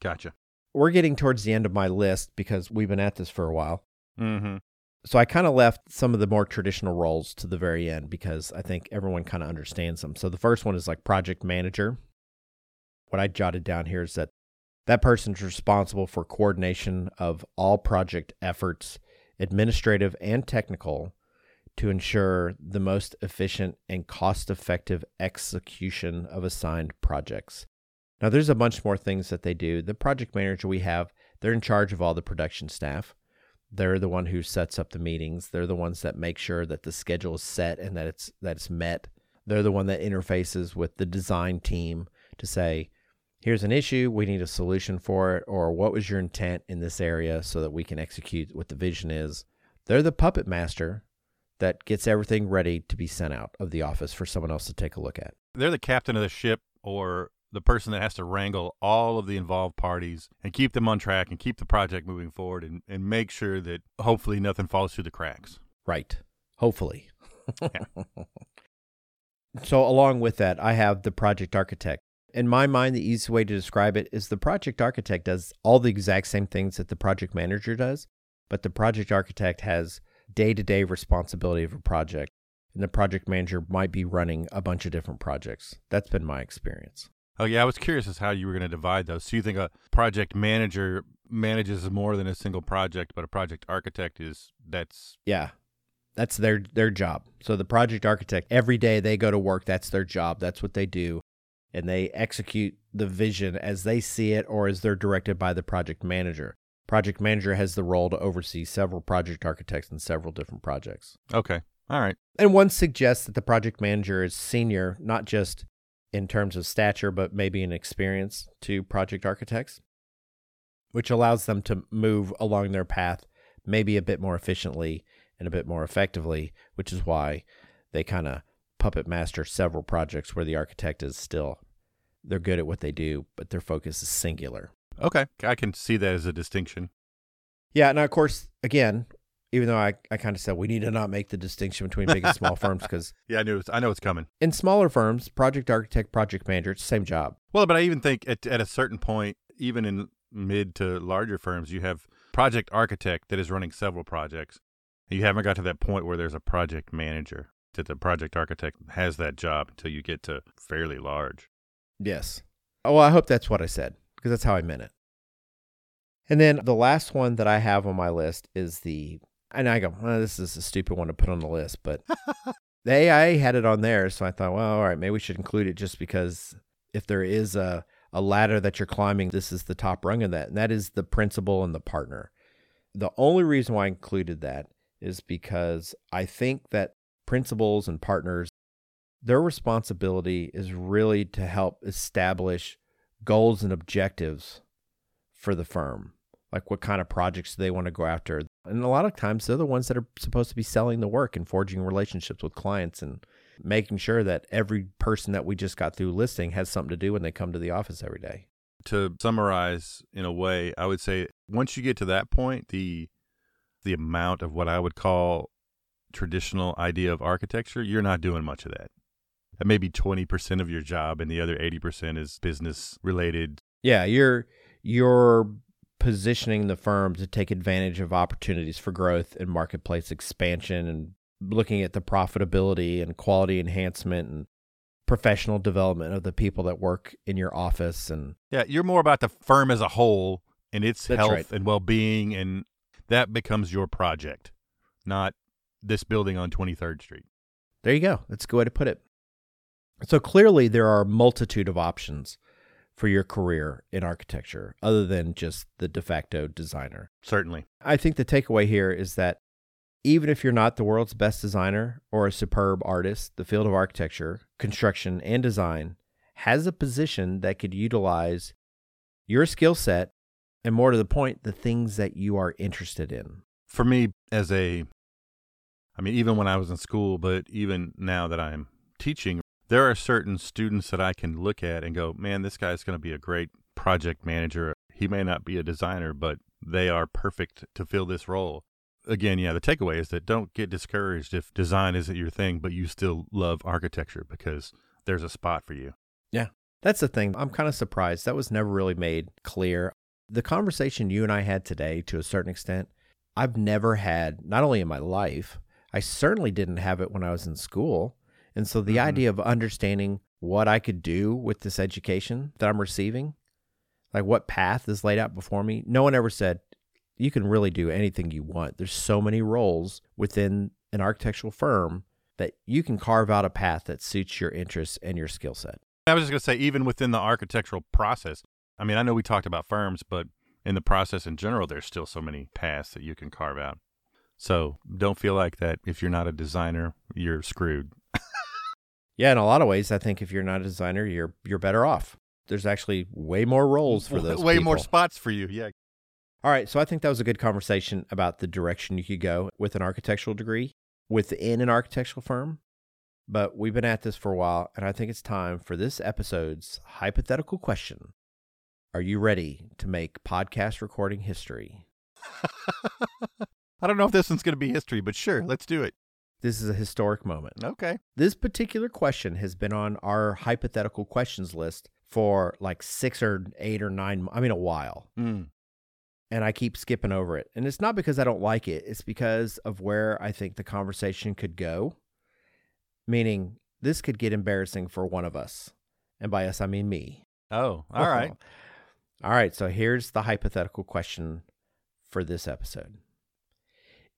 Speaker 2: Gotcha.
Speaker 1: We're getting towards the end of my list because we've been at this for a while.
Speaker 2: Mm-hmm.
Speaker 1: So I kind of left some of the more traditional roles to the very end because I think everyone kind of understands them. So the first one is like project manager. What I jotted down here is that that person's responsible for coordination of all project efforts, administrative and technical, to ensure the most efficient and cost effective execution of assigned projects. Now, there's a bunch more things that they do. The project manager we have, they're in charge of all the production staff. They're the one who sets up the meetings. They're the ones that make sure that the schedule is set and that it's that it's met. They're the one that interfaces with the design team to say, here's an issue, we need a solution for it, or what was your intent in this area so that we can execute what the vision is. They're the puppet master that gets everything ready to be sent out of the office for someone else to take a look at.
Speaker 2: They're the captain of the ship or the person that has to wrangle all of the involved parties and keep them on track and keep the project moving forward and, and make sure that hopefully nothing falls through the cracks.
Speaker 1: Right. Hopefully. so, along with that, I have the project architect. In my mind, the easiest way to describe it is the project architect does all the exact same things that the project manager does, but the project architect has day to day responsibility of a project, and the project manager might be running a bunch of different projects. That's been my experience.
Speaker 2: Oh yeah, I was curious as how you were going to divide those. So you think a project manager manages more than a single project, but a project architect is that's
Speaker 1: Yeah. That's their their job. So the project architect every day they go to work, that's their job. That's what they do. And they execute the vision as they see it or as they're directed by the project manager. Project manager has the role to oversee several project architects in several different projects.
Speaker 2: okay. All right.
Speaker 1: And one suggests that the project manager is senior, not just in terms of stature, but maybe in experience to project architects, which allows them to move along their path maybe a bit more efficiently and a bit more effectively, which is why they kind of puppet master several projects where the architect is still they're good at what they do, but their focus is singular.
Speaker 2: Okay. I can see that as a distinction.
Speaker 1: Yeah, now of course, again, even though I, I kind of said we need to not make the distinction between big and small firms because
Speaker 2: Yeah, I knew. It's, I know it's coming.
Speaker 1: in smaller firms, project architect, project manager, it's the same job.
Speaker 2: Well, but I even think at at a certain point, even in mid to larger firms, you have project architect that is running several projects. You haven't got to that point where there's a project manager that the project architect has that job until you get to fairly large.
Speaker 1: Yes. Oh, well, I hope that's what I said because that's how I meant it. And then the last one that I have on my list is the, and I go, well, this is a stupid one to put on the list, but the AIA had it on there. So I thought, well, all right, maybe we should include it just because if there is a, a ladder that you're climbing, this is the top rung of that. And that is the principal and the partner. The only reason why I included that is because I think that principals and partners, their responsibility is really to help establish goals and objectives for the firm. Like what kind of projects do they want to go after? And a lot of times they're the ones that are supposed to be selling the work and forging relationships with clients and making sure that every person that we just got through listing has something to do when they come to the office every day.
Speaker 2: To summarize in a way, I would say once you get to that point, the the amount of what I would call traditional idea of architecture, you're not doing much of that. That may be 20% of your job and the other 80% is business related.
Speaker 1: Yeah, you're you're positioning the firm to take advantage of opportunities for growth and marketplace expansion and looking at the profitability and quality enhancement and professional development of the people that work in your office and
Speaker 2: Yeah, you're more about the firm as a whole and its health
Speaker 1: right.
Speaker 2: and well-being and that becomes your project, not this building on 23rd Street.
Speaker 1: There you go. That's a good way to put it. So clearly, there are a multitude of options for your career in architecture other than just the de facto designer.
Speaker 2: Certainly.
Speaker 1: I think the takeaway here is that even if you're not the world's best designer or a superb artist, the field of architecture, construction, and design has a position that could utilize your skill set and, more to the point, the things that you are interested in.
Speaker 2: For me as a I mean even when I was in school, but even now that I'm teaching, there are certain students that I can look at and go, "Man, this guy's going to be a great project manager. He may not be a designer, but they are perfect to fill this role." Again, yeah, the takeaway is that don't get discouraged if design isn't your thing, but you still love architecture because there's a spot for you. Yeah.
Speaker 1: That's the thing. I'm kind of surprised. That was never really made clear. The conversation you and I had today, to a certain extent, I've never had, not only in my life, I certainly didn't have it when I was in school. And so the
Speaker 2: Mhm.
Speaker 1: idea of understanding what I could do with this education that I'm receiving, like what path is laid out before me, no one ever said, you can really do anything you want. There's so many roles within an architectural firm that you can carve out a path that suits your interests and your skill set.
Speaker 2: I was just going to say, even within the architectural process, I mean, I know we talked about firms, but in the process in general, there's still so many paths that you can carve out. So don't feel like that if you're not a designer, you're screwed.
Speaker 1: Yeah, in a lot of ways, I think if you're not a designer, you're you're better off. There's actually way more roles for those.
Speaker 2: Way more spots for you. Yeah.
Speaker 1: All right, so I think that was a good conversation about the direction you could go with an architectural degree. within an architectural firm, but we've been at this for a while, and I think it's time for this episode's hypothetical question. Are you ready to make podcast recording history?
Speaker 2: I don't know if this one's going to be history, but sure, let's do it.
Speaker 1: This is a historic moment.
Speaker 2: Okay.
Speaker 1: This particular question has been on our hypothetical questions list for like six or eight or nine, I mean, a while.
Speaker 2: Mm.
Speaker 1: And I keep skipping over it. And it's not because I don't like it, it's because of where I think the conversation could go. Meaning, this could get embarrassing for one of us. And by us, I mean me.
Speaker 2: Oh, all right.
Speaker 1: All right. So here's the hypothetical question for this episode.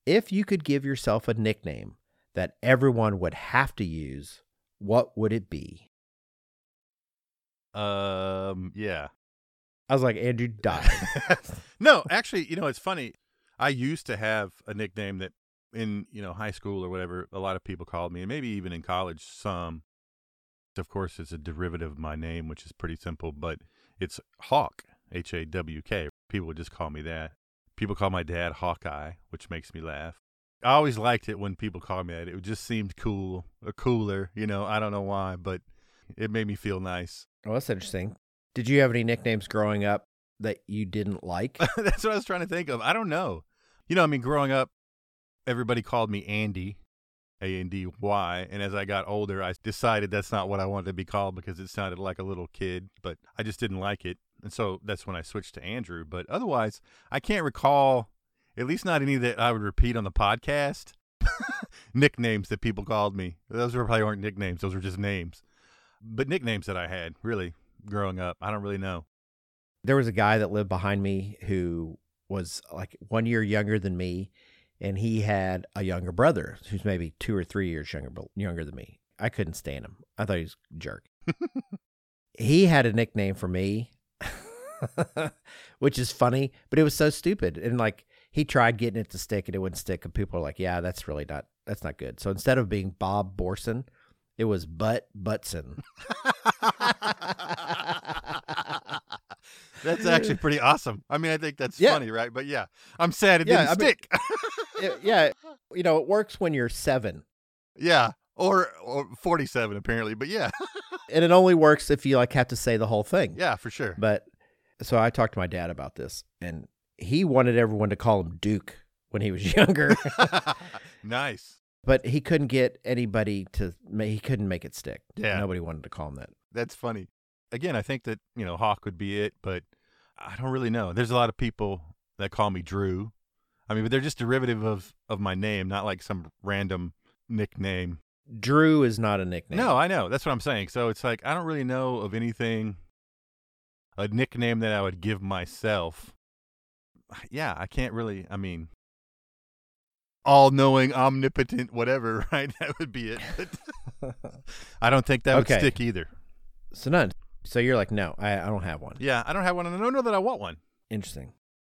Speaker 1: If you could give yourself a nickname that everyone would have to use, what would it be?
Speaker 2: Um, yeah.
Speaker 1: I was like, Andrew died.
Speaker 2: no, actually, you know, it's funny. I used to have a nickname that in, you know, high school or whatever, a lot of people called me, and maybe even in college, some. Of course, it's a derivative of my name, which is pretty simple, but it's Hawk, H A W K. People would just call me that. People call my dad Hawkeye, which makes me laugh. I always liked it when people called me that. It just seemed cool or cooler, you know. I don't know why, but it made me feel nice.
Speaker 1: well, that's interesting. Did you have any nicknames growing up that you didn't like?
Speaker 2: That's what I was trying to think of. I don't know. You know, I mean, growing up, everybody called me Andy, A N D Y. And as I got older, I decided that's not what I wanted to be called because it sounded like a little kid, but I just didn't like it. And so that's when I switched to Andrew. But otherwise, I can't recall, at least not any that I would repeat on the podcast, nicknames that people called me. Those were probably weren't nicknames, those were just names. But nicknames that I had, really, growing up, I don't really know.
Speaker 1: there was a guy that lived behind me who was like one year younger than me, and he had a younger brother who's maybe two or three years younger younger than me. I couldn't stand him. I thought he was a jerk. he had a nickname for me, which is funny, but it was so stupid. And like he tried getting it to stick, and it wouldn't stick. And people are like, "Yeah, that's really not that's not good." So instead of being Bob Borson, it was Butt Butson.
Speaker 2: That's actually pretty awesome. I mean, I think that's
Speaker 1: Yeah.
Speaker 2: funny, right? But yeah, I'm sad it
Speaker 1: Yeah,
Speaker 2: didn't
Speaker 1: I mean-
Speaker 2: stick.
Speaker 1: It- yeah, you know, it works when you're seven.
Speaker 2: yeah, or or 47 apparently, but yeah,
Speaker 1: and it only works if you like have to say the whole thing.
Speaker 2: yeah, for sure.
Speaker 1: But so I talked to my dad about this, and he wanted everyone to call him Duke when he was younger,
Speaker 2: nice.
Speaker 1: but he couldn't get anybody to. He couldn't make it stick.
Speaker 2: Yeah.
Speaker 1: nobody wanted to call him that.
Speaker 2: That's funny. Again, I think that you know Hawk would be it, but I don't really know. There's a lot of people that call me Drew. I mean, but they're just derivative of of my name, not like some random nickname.
Speaker 1: Drew is not a nickname.
Speaker 2: No, I know. That's what I'm saying. So it's like I don't really know of anything a nickname that I would give myself. Yeah, I can't really. I mean, all knowing, omnipotent, whatever, right? That would be it. But I don't think that
Speaker 1: Okay.
Speaker 2: would stick either.
Speaker 1: so none. So you're like, no, I, I don't have one.
Speaker 2: Yeah, I don't have one, and I don't know that I want one.
Speaker 1: Interesting.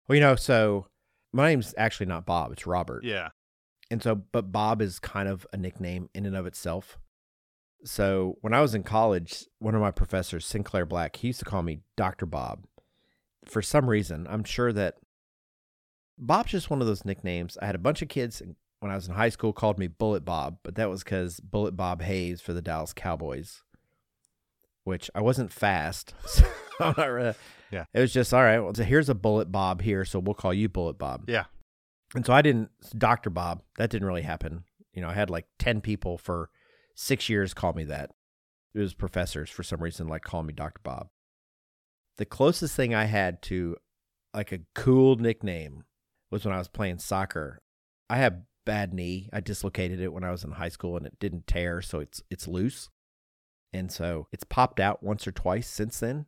Speaker 1: Well, you know, so my name's actually not Bob; it's Robert.
Speaker 2: Yeah.
Speaker 1: And so, but Bob is kind of a nickname in and of itself. So when I was in college, one of my professors, Sinclair Black, he used to call me Dr. Bob. For some reason, I'm sure that Bob's just one of those nicknames. I had a bunch of kids when I was in high school called me Bullet Bob, but that was because Bullet Bob Hayes for the Dallas Cowboys, which I wasn't fast. So really,
Speaker 2: Yeah.
Speaker 1: It was just, all right, well, so here's a Bullet Bob here, so we'll call you Bullet Bob.
Speaker 2: Yeah.
Speaker 1: And so I didn't, Dr. Bob, that didn't really happen. You know, I had like 10 people for six years call me that. It was professors for some reason, like calling me Dr. Bob. The closest thing I had to like a cool nickname was when I was playing soccer. I have bad knee. I dislocated it when I was in high school and it didn't tear, so it's it's loose. And so it's popped out once or twice since then,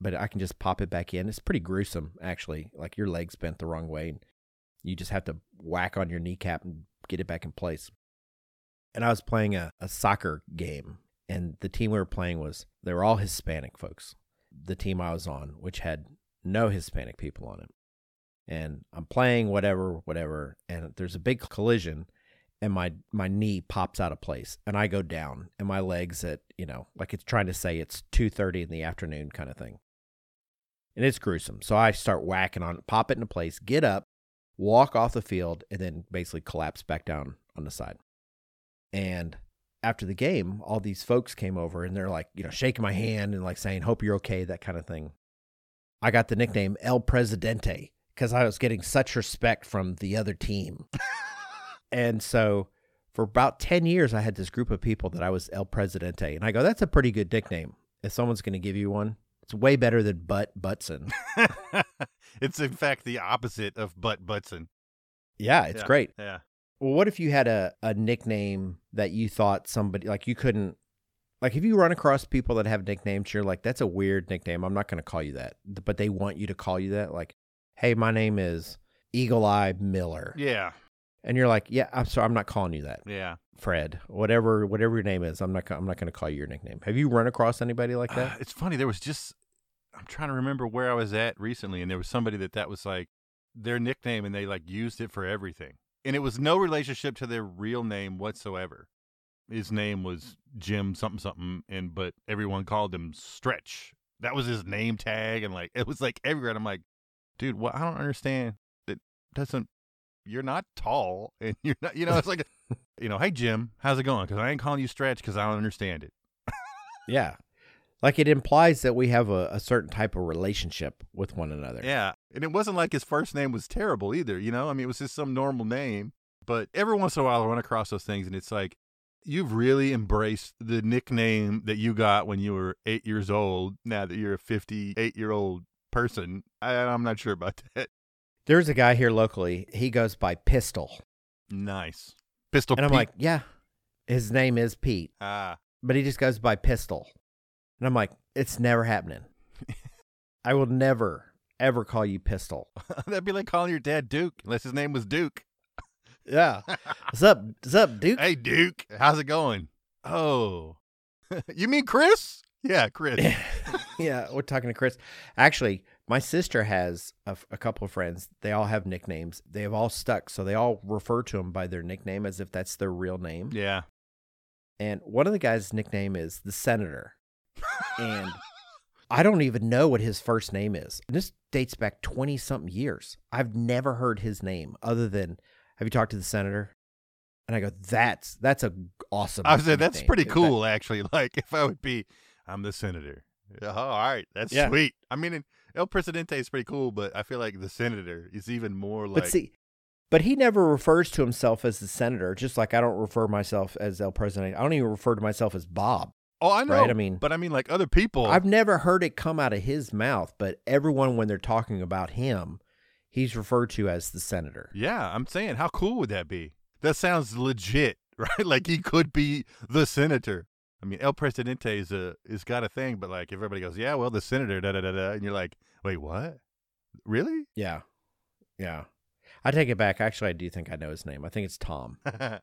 Speaker 1: but I can just pop it back in. It's pretty gruesome actually. Like your leg's bent the wrong way and you just have to whack on your kneecap and get it back in place. And I was playing a, a soccer game, and the team we were playing was, they were all Hispanic folks. The team I was on, which had no Hispanic people on it. And I'm playing whatever, whatever, and there's a big collision, and my my knee pops out of place, and I go down, and my legs at you know like it's trying to say it's two thirty in the afternoon kind of thing, and it's gruesome. So I start whacking on, pop it into place, get up, walk off the field, and then basically collapse back down on the side. And after the game, all these folks came over and they're like, you know, shaking my hand and like saying, "Hope you're okay," that kind of thing. I got the nickname El Presidente because I was getting such respect from the other team. and so for about 10 years, I had this group of people that I was El Presidente. And I go, that's a pretty good nickname. If someone's going to give you one, it's way better than Butt Butson.
Speaker 2: it's in fact the opposite of Butt Butson.
Speaker 1: Yeah, it's
Speaker 2: Yeah.
Speaker 1: great.
Speaker 2: Yeah.
Speaker 1: Well, what if you had a, a nickname that you thought somebody, like you couldn't, like if you run across people that have nicknames, you're like, that's a weird nickname. I'm not going to call you that. But they want you to call you that. Like, hey, my name is Eagle Eye Miller.
Speaker 2: Yeah.
Speaker 1: And you're like, yeah, I'm sorry, I'm not calling you that.
Speaker 2: Yeah.
Speaker 1: Fred, whatever whatever your name is, I'm not I'm not going to call you your nickname. Have you run across anybody like
Speaker 2: Uh,
Speaker 1: that?
Speaker 2: it's funny. There was just I'm trying to remember where I was at recently, and there was somebody that that was like their nickname, and they like used it for everything, and it was no relationship to their real name whatsoever. His name was Jim something something, and but everyone called him Stretch. That was his name tag, and like it was like everywhere. And I'm like, dude, what? I don't understand. That doesn't. You're not tall, and you're not. You know, it's like, you know, hey Jim, how's it going? Because I ain't calling you Stretch because I don't understand it.
Speaker 1: yeah. Like it implies that we have a, a certain type of relationship with one another.
Speaker 2: Yeah. And it wasn't like his first name was terrible either, you know? I mean, it was just some normal name. But every once in a while, I run across those things, and it's like, you've really embraced the nickname that you got when you were eight years old. Now that you're a 58 year old person, I, I'm not sure about that.
Speaker 1: There's a guy here locally. He goes by Pistol.
Speaker 2: Nice. Pistol
Speaker 1: And I'm
Speaker 2: Pete.
Speaker 1: like, yeah, his name is Pete,
Speaker 2: ah,
Speaker 1: but he just goes by Pistol. And I'm like, it's never happening. I will never, ever call you Pistol.
Speaker 2: that'd be like calling your dad Duke, unless his name was Duke.
Speaker 1: Yeah. What's up? What's up, Duke?
Speaker 2: hey, Duke, how's it going? Oh, you mean Chris? Yeah, Chris.
Speaker 1: yeah, we're talking to Chris. Actually, my sister has a, a couple of friends. They all have nicknames. They have all stuck, so they all refer to them by their nickname as if that's their real name.
Speaker 2: yeah.
Speaker 1: And one of the guys' nickname is the Senator, and I don't even know what his first name is. And this dates back twenty something years. I've never heard his name other than Have you talked to the Senator? And I go, that's that's a awesome.
Speaker 2: I was saying that's pretty
Speaker 1: If that-
Speaker 2: cool, actually. Like if I would be, I'm the senator. Oh, all right, that's
Speaker 1: Yeah.
Speaker 2: sweet. I mean, El Presidente is pretty cool, but I feel like the senator is even more like.
Speaker 1: But see, but he never refers to himself as the senator, just like I don't refer myself as El Presidente. I don't even refer to myself as Bob.
Speaker 2: oh, I know.
Speaker 1: right, I mean-
Speaker 2: but I mean, like other people.
Speaker 1: I've never heard it come out of his mouth, but everyone, when they're talking about him, he's referred to as the senator.
Speaker 2: yeah, I'm saying, how cool would that be? That sounds legit, right? like he could be the senator. I mean, El Presidente is a is got a thing, but like everybody goes, yeah, well, the senator, da da da da, and you're like, wait, what? Really?
Speaker 1: Yeah. Yeah. I take it back. Actually, I do think I know his name. I think it's Tom.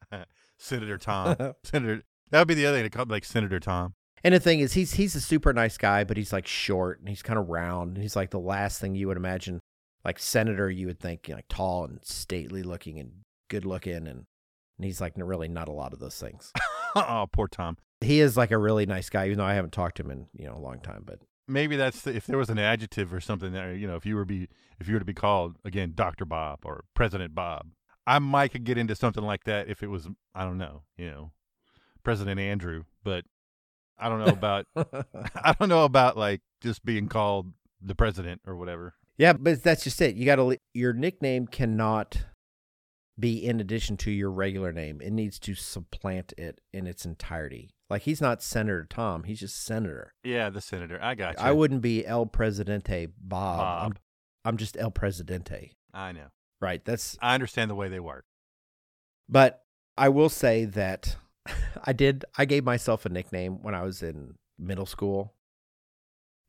Speaker 2: Senator Tom. Senator. That would be the other thing to call like Senator Tom.
Speaker 1: And the thing is, he's he's a super nice guy, but he's like short and he's kind of round. And he's like the last thing you would imagine, like senator. You would think you know, like tall and stately looking and good looking, and, and he's like really not a lot of those things.
Speaker 2: oh, poor Tom.
Speaker 1: He is like a really nice guy, even though I haven't talked to him in you know a long time. But
Speaker 2: Maybe that's the, if there was an adjective or something there. You know, if you were be if you were to be called again, Doctor Bob or President Bob, I might could get into something like that if it was I don't know, you know, President Andrew. But I don't know about I don't know about like just being called the president or whatever.
Speaker 1: yeah, but that's just it. You got to your nickname cannot be in addition to your regular name. It needs to supplant it in its entirety. Like he's not Senator Tom. He's just Senator.
Speaker 2: Yeah, the senator. I got you.
Speaker 1: I wouldn't be El Presidente Bob. I'm,
Speaker 2: Bob.
Speaker 1: I'm just El Presidente.
Speaker 2: I know.
Speaker 1: Right. That's
Speaker 2: I understand the way they work.
Speaker 1: but I will say that I did I gave myself a nickname when I was in middle school.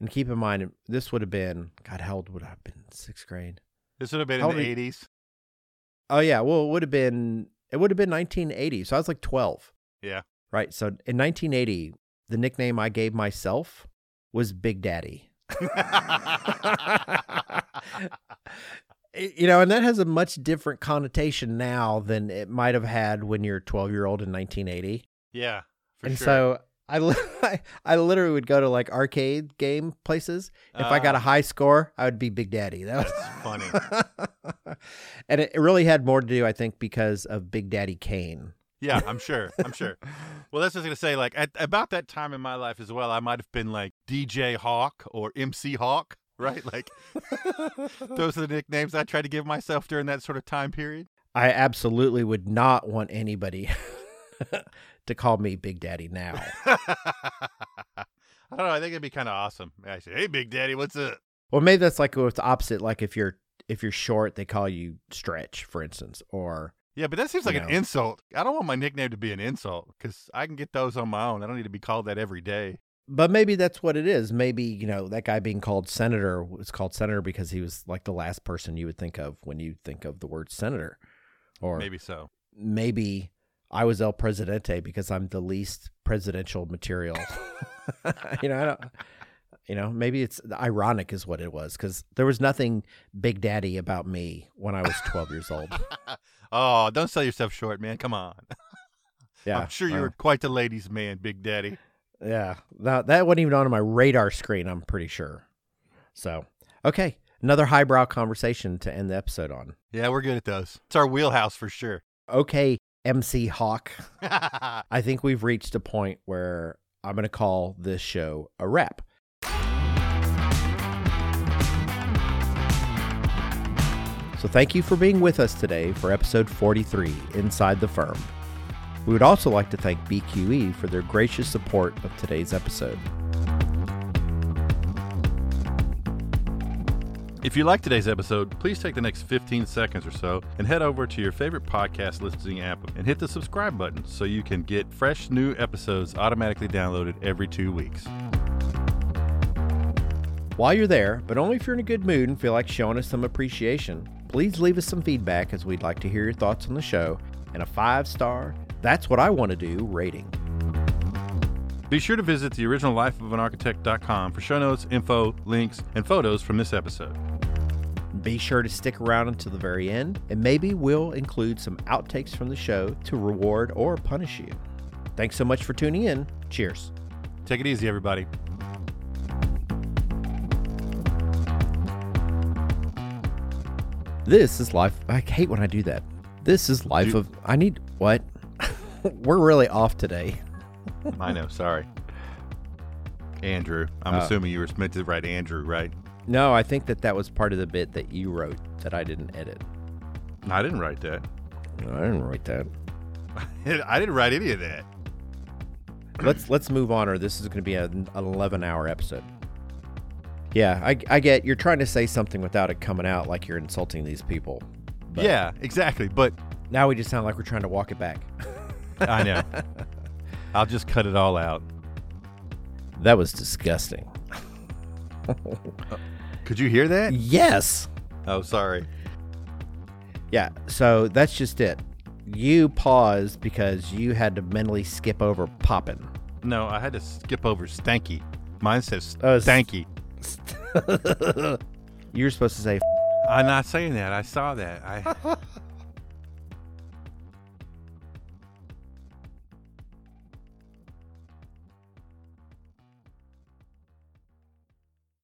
Speaker 1: And keep in mind this would have been God, how old would I have been? Sixth grade.
Speaker 2: This would have been
Speaker 1: How
Speaker 2: in the
Speaker 1: old are you-
Speaker 2: eighties.
Speaker 1: Oh yeah, well it would have been it would have been nineteen eighty. So I was like twelve.
Speaker 2: Yeah.
Speaker 1: Right. So in nineteen eighty, the nickname I gave myself was Big Daddy. you know, and that has a much different connotation now than it might have had when you're 12 year old in 1980.
Speaker 2: yeah. For
Speaker 1: and
Speaker 2: sure.
Speaker 1: so I, li- I, I literally would go to like arcade game places. If I got a
Speaker 2: Ah.
Speaker 1: high score, I would be Big Daddy. That was
Speaker 2: funny.
Speaker 1: and it, it really had more to do, I think, because of Big Daddy Kane.
Speaker 2: Yeah, I'm sure. I'm sure. Well, that's just gonna say, like, at about that time in my life as well, I might have been like DJ Hawk or MC Hawk, right? Like, those are the nicknames I tried to give myself during that sort of time period.
Speaker 1: I absolutely would not want anybody to call me Big Daddy now.
Speaker 2: I don't know. I think it'd be kind of awesome. I say, "Hey, Big Daddy, what's up?"
Speaker 1: Well, maybe that's like what's opposite. Like if you're if you're short, they call you Stretch, for instance, or
Speaker 2: Yeah, but that seems like
Speaker 1: You
Speaker 2: an
Speaker 1: know.
Speaker 2: insult. I don't want my nickname to be an insult because I can get those on my own. I don't need to be called that every day.
Speaker 1: but maybe that's what it is. Maybe you know that guy being called senator was called senator because he was like the last person you would think of when you think of the word senator, or
Speaker 2: Maybe so.
Speaker 1: maybe I was El Presidente because I'm the least presidential material. you know, I don't, you know, maybe it's ironic is what it was because there was nothing Big Daddy about me when I was 12 years old.
Speaker 2: oh, don't sell yourself short, man. Come on.
Speaker 1: Yeah,
Speaker 2: I'm sure you
Speaker 1: well,
Speaker 2: were quite the ladies' man, Big Daddy.
Speaker 1: Yeah, that that wasn't even on my radar screen. I'm pretty sure. So, okay, another highbrow conversation to end the episode on.
Speaker 2: Yeah, we're good at those. It's our wheelhouse for sure.
Speaker 1: Okay, MC Hawk. I think we've reached a point where I'm going to call this show a wrap. So, thank you for being with us today for episode 43 Inside the Firm. We would also like to thank BQE for their gracious support of today's episode.
Speaker 2: If you like today's episode, please take the next 15 seconds or so and head over to your favorite podcast listening app and hit the subscribe button so you can get fresh new episodes automatically downloaded every two weeks.
Speaker 1: While you're there, but only if you're in a good mood and feel like showing us some appreciation, please leave us some feedback as we'd like to hear your thoughts on the show and a five star, that's what I want to do rating.
Speaker 2: Be sure to visit the originallifeofanarchitect.com for show notes, info, links, and photos from this episode.
Speaker 1: Be sure to stick around until the very end, and maybe we'll include some outtakes from the show to reward or punish you. Thanks so much for tuning in. Cheers.
Speaker 2: Take it easy, everybody.
Speaker 1: This is life. I hate when I do that. This is life of. I need. What? We're really off today.
Speaker 2: I know, sorry. Andrew. I'm
Speaker 1: Oh.
Speaker 2: assuming you were meant to write Andrew, right?
Speaker 1: No, I think that that was part of the bit that you wrote that I didn't edit.
Speaker 2: I didn't write that.
Speaker 1: I didn't write that.
Speaker 2: I didn't write any of that.
Speaker 1: let's let's move on, or this is going to be an, an 11 hour episode. Yeah, I, I get you're trying to say something without it coming out like you're insulting these people. But
Speaker 2: yeah, exactly. But
Speaker 1: Now we just sound like we're trying to walk it back.
Speaker 2: I know. I'll just cut it all out.
Speaker 1: That was disgusting.
Speaker 2: Uh, could you hear that?
Speaker 1: yes.
Speaker 2: Oh, sorry.
Speaker 1: Yeah. So that's just it. You paused because you had to mentally skip over popping.
Speaker 2: No, I had to skip over stanky. Mine says
Speaker 1: Oh,
Speaker 2: stanky.
Speaker 1: You're supposed to say.
Speaker 2: I'm not saying that. I saw that. I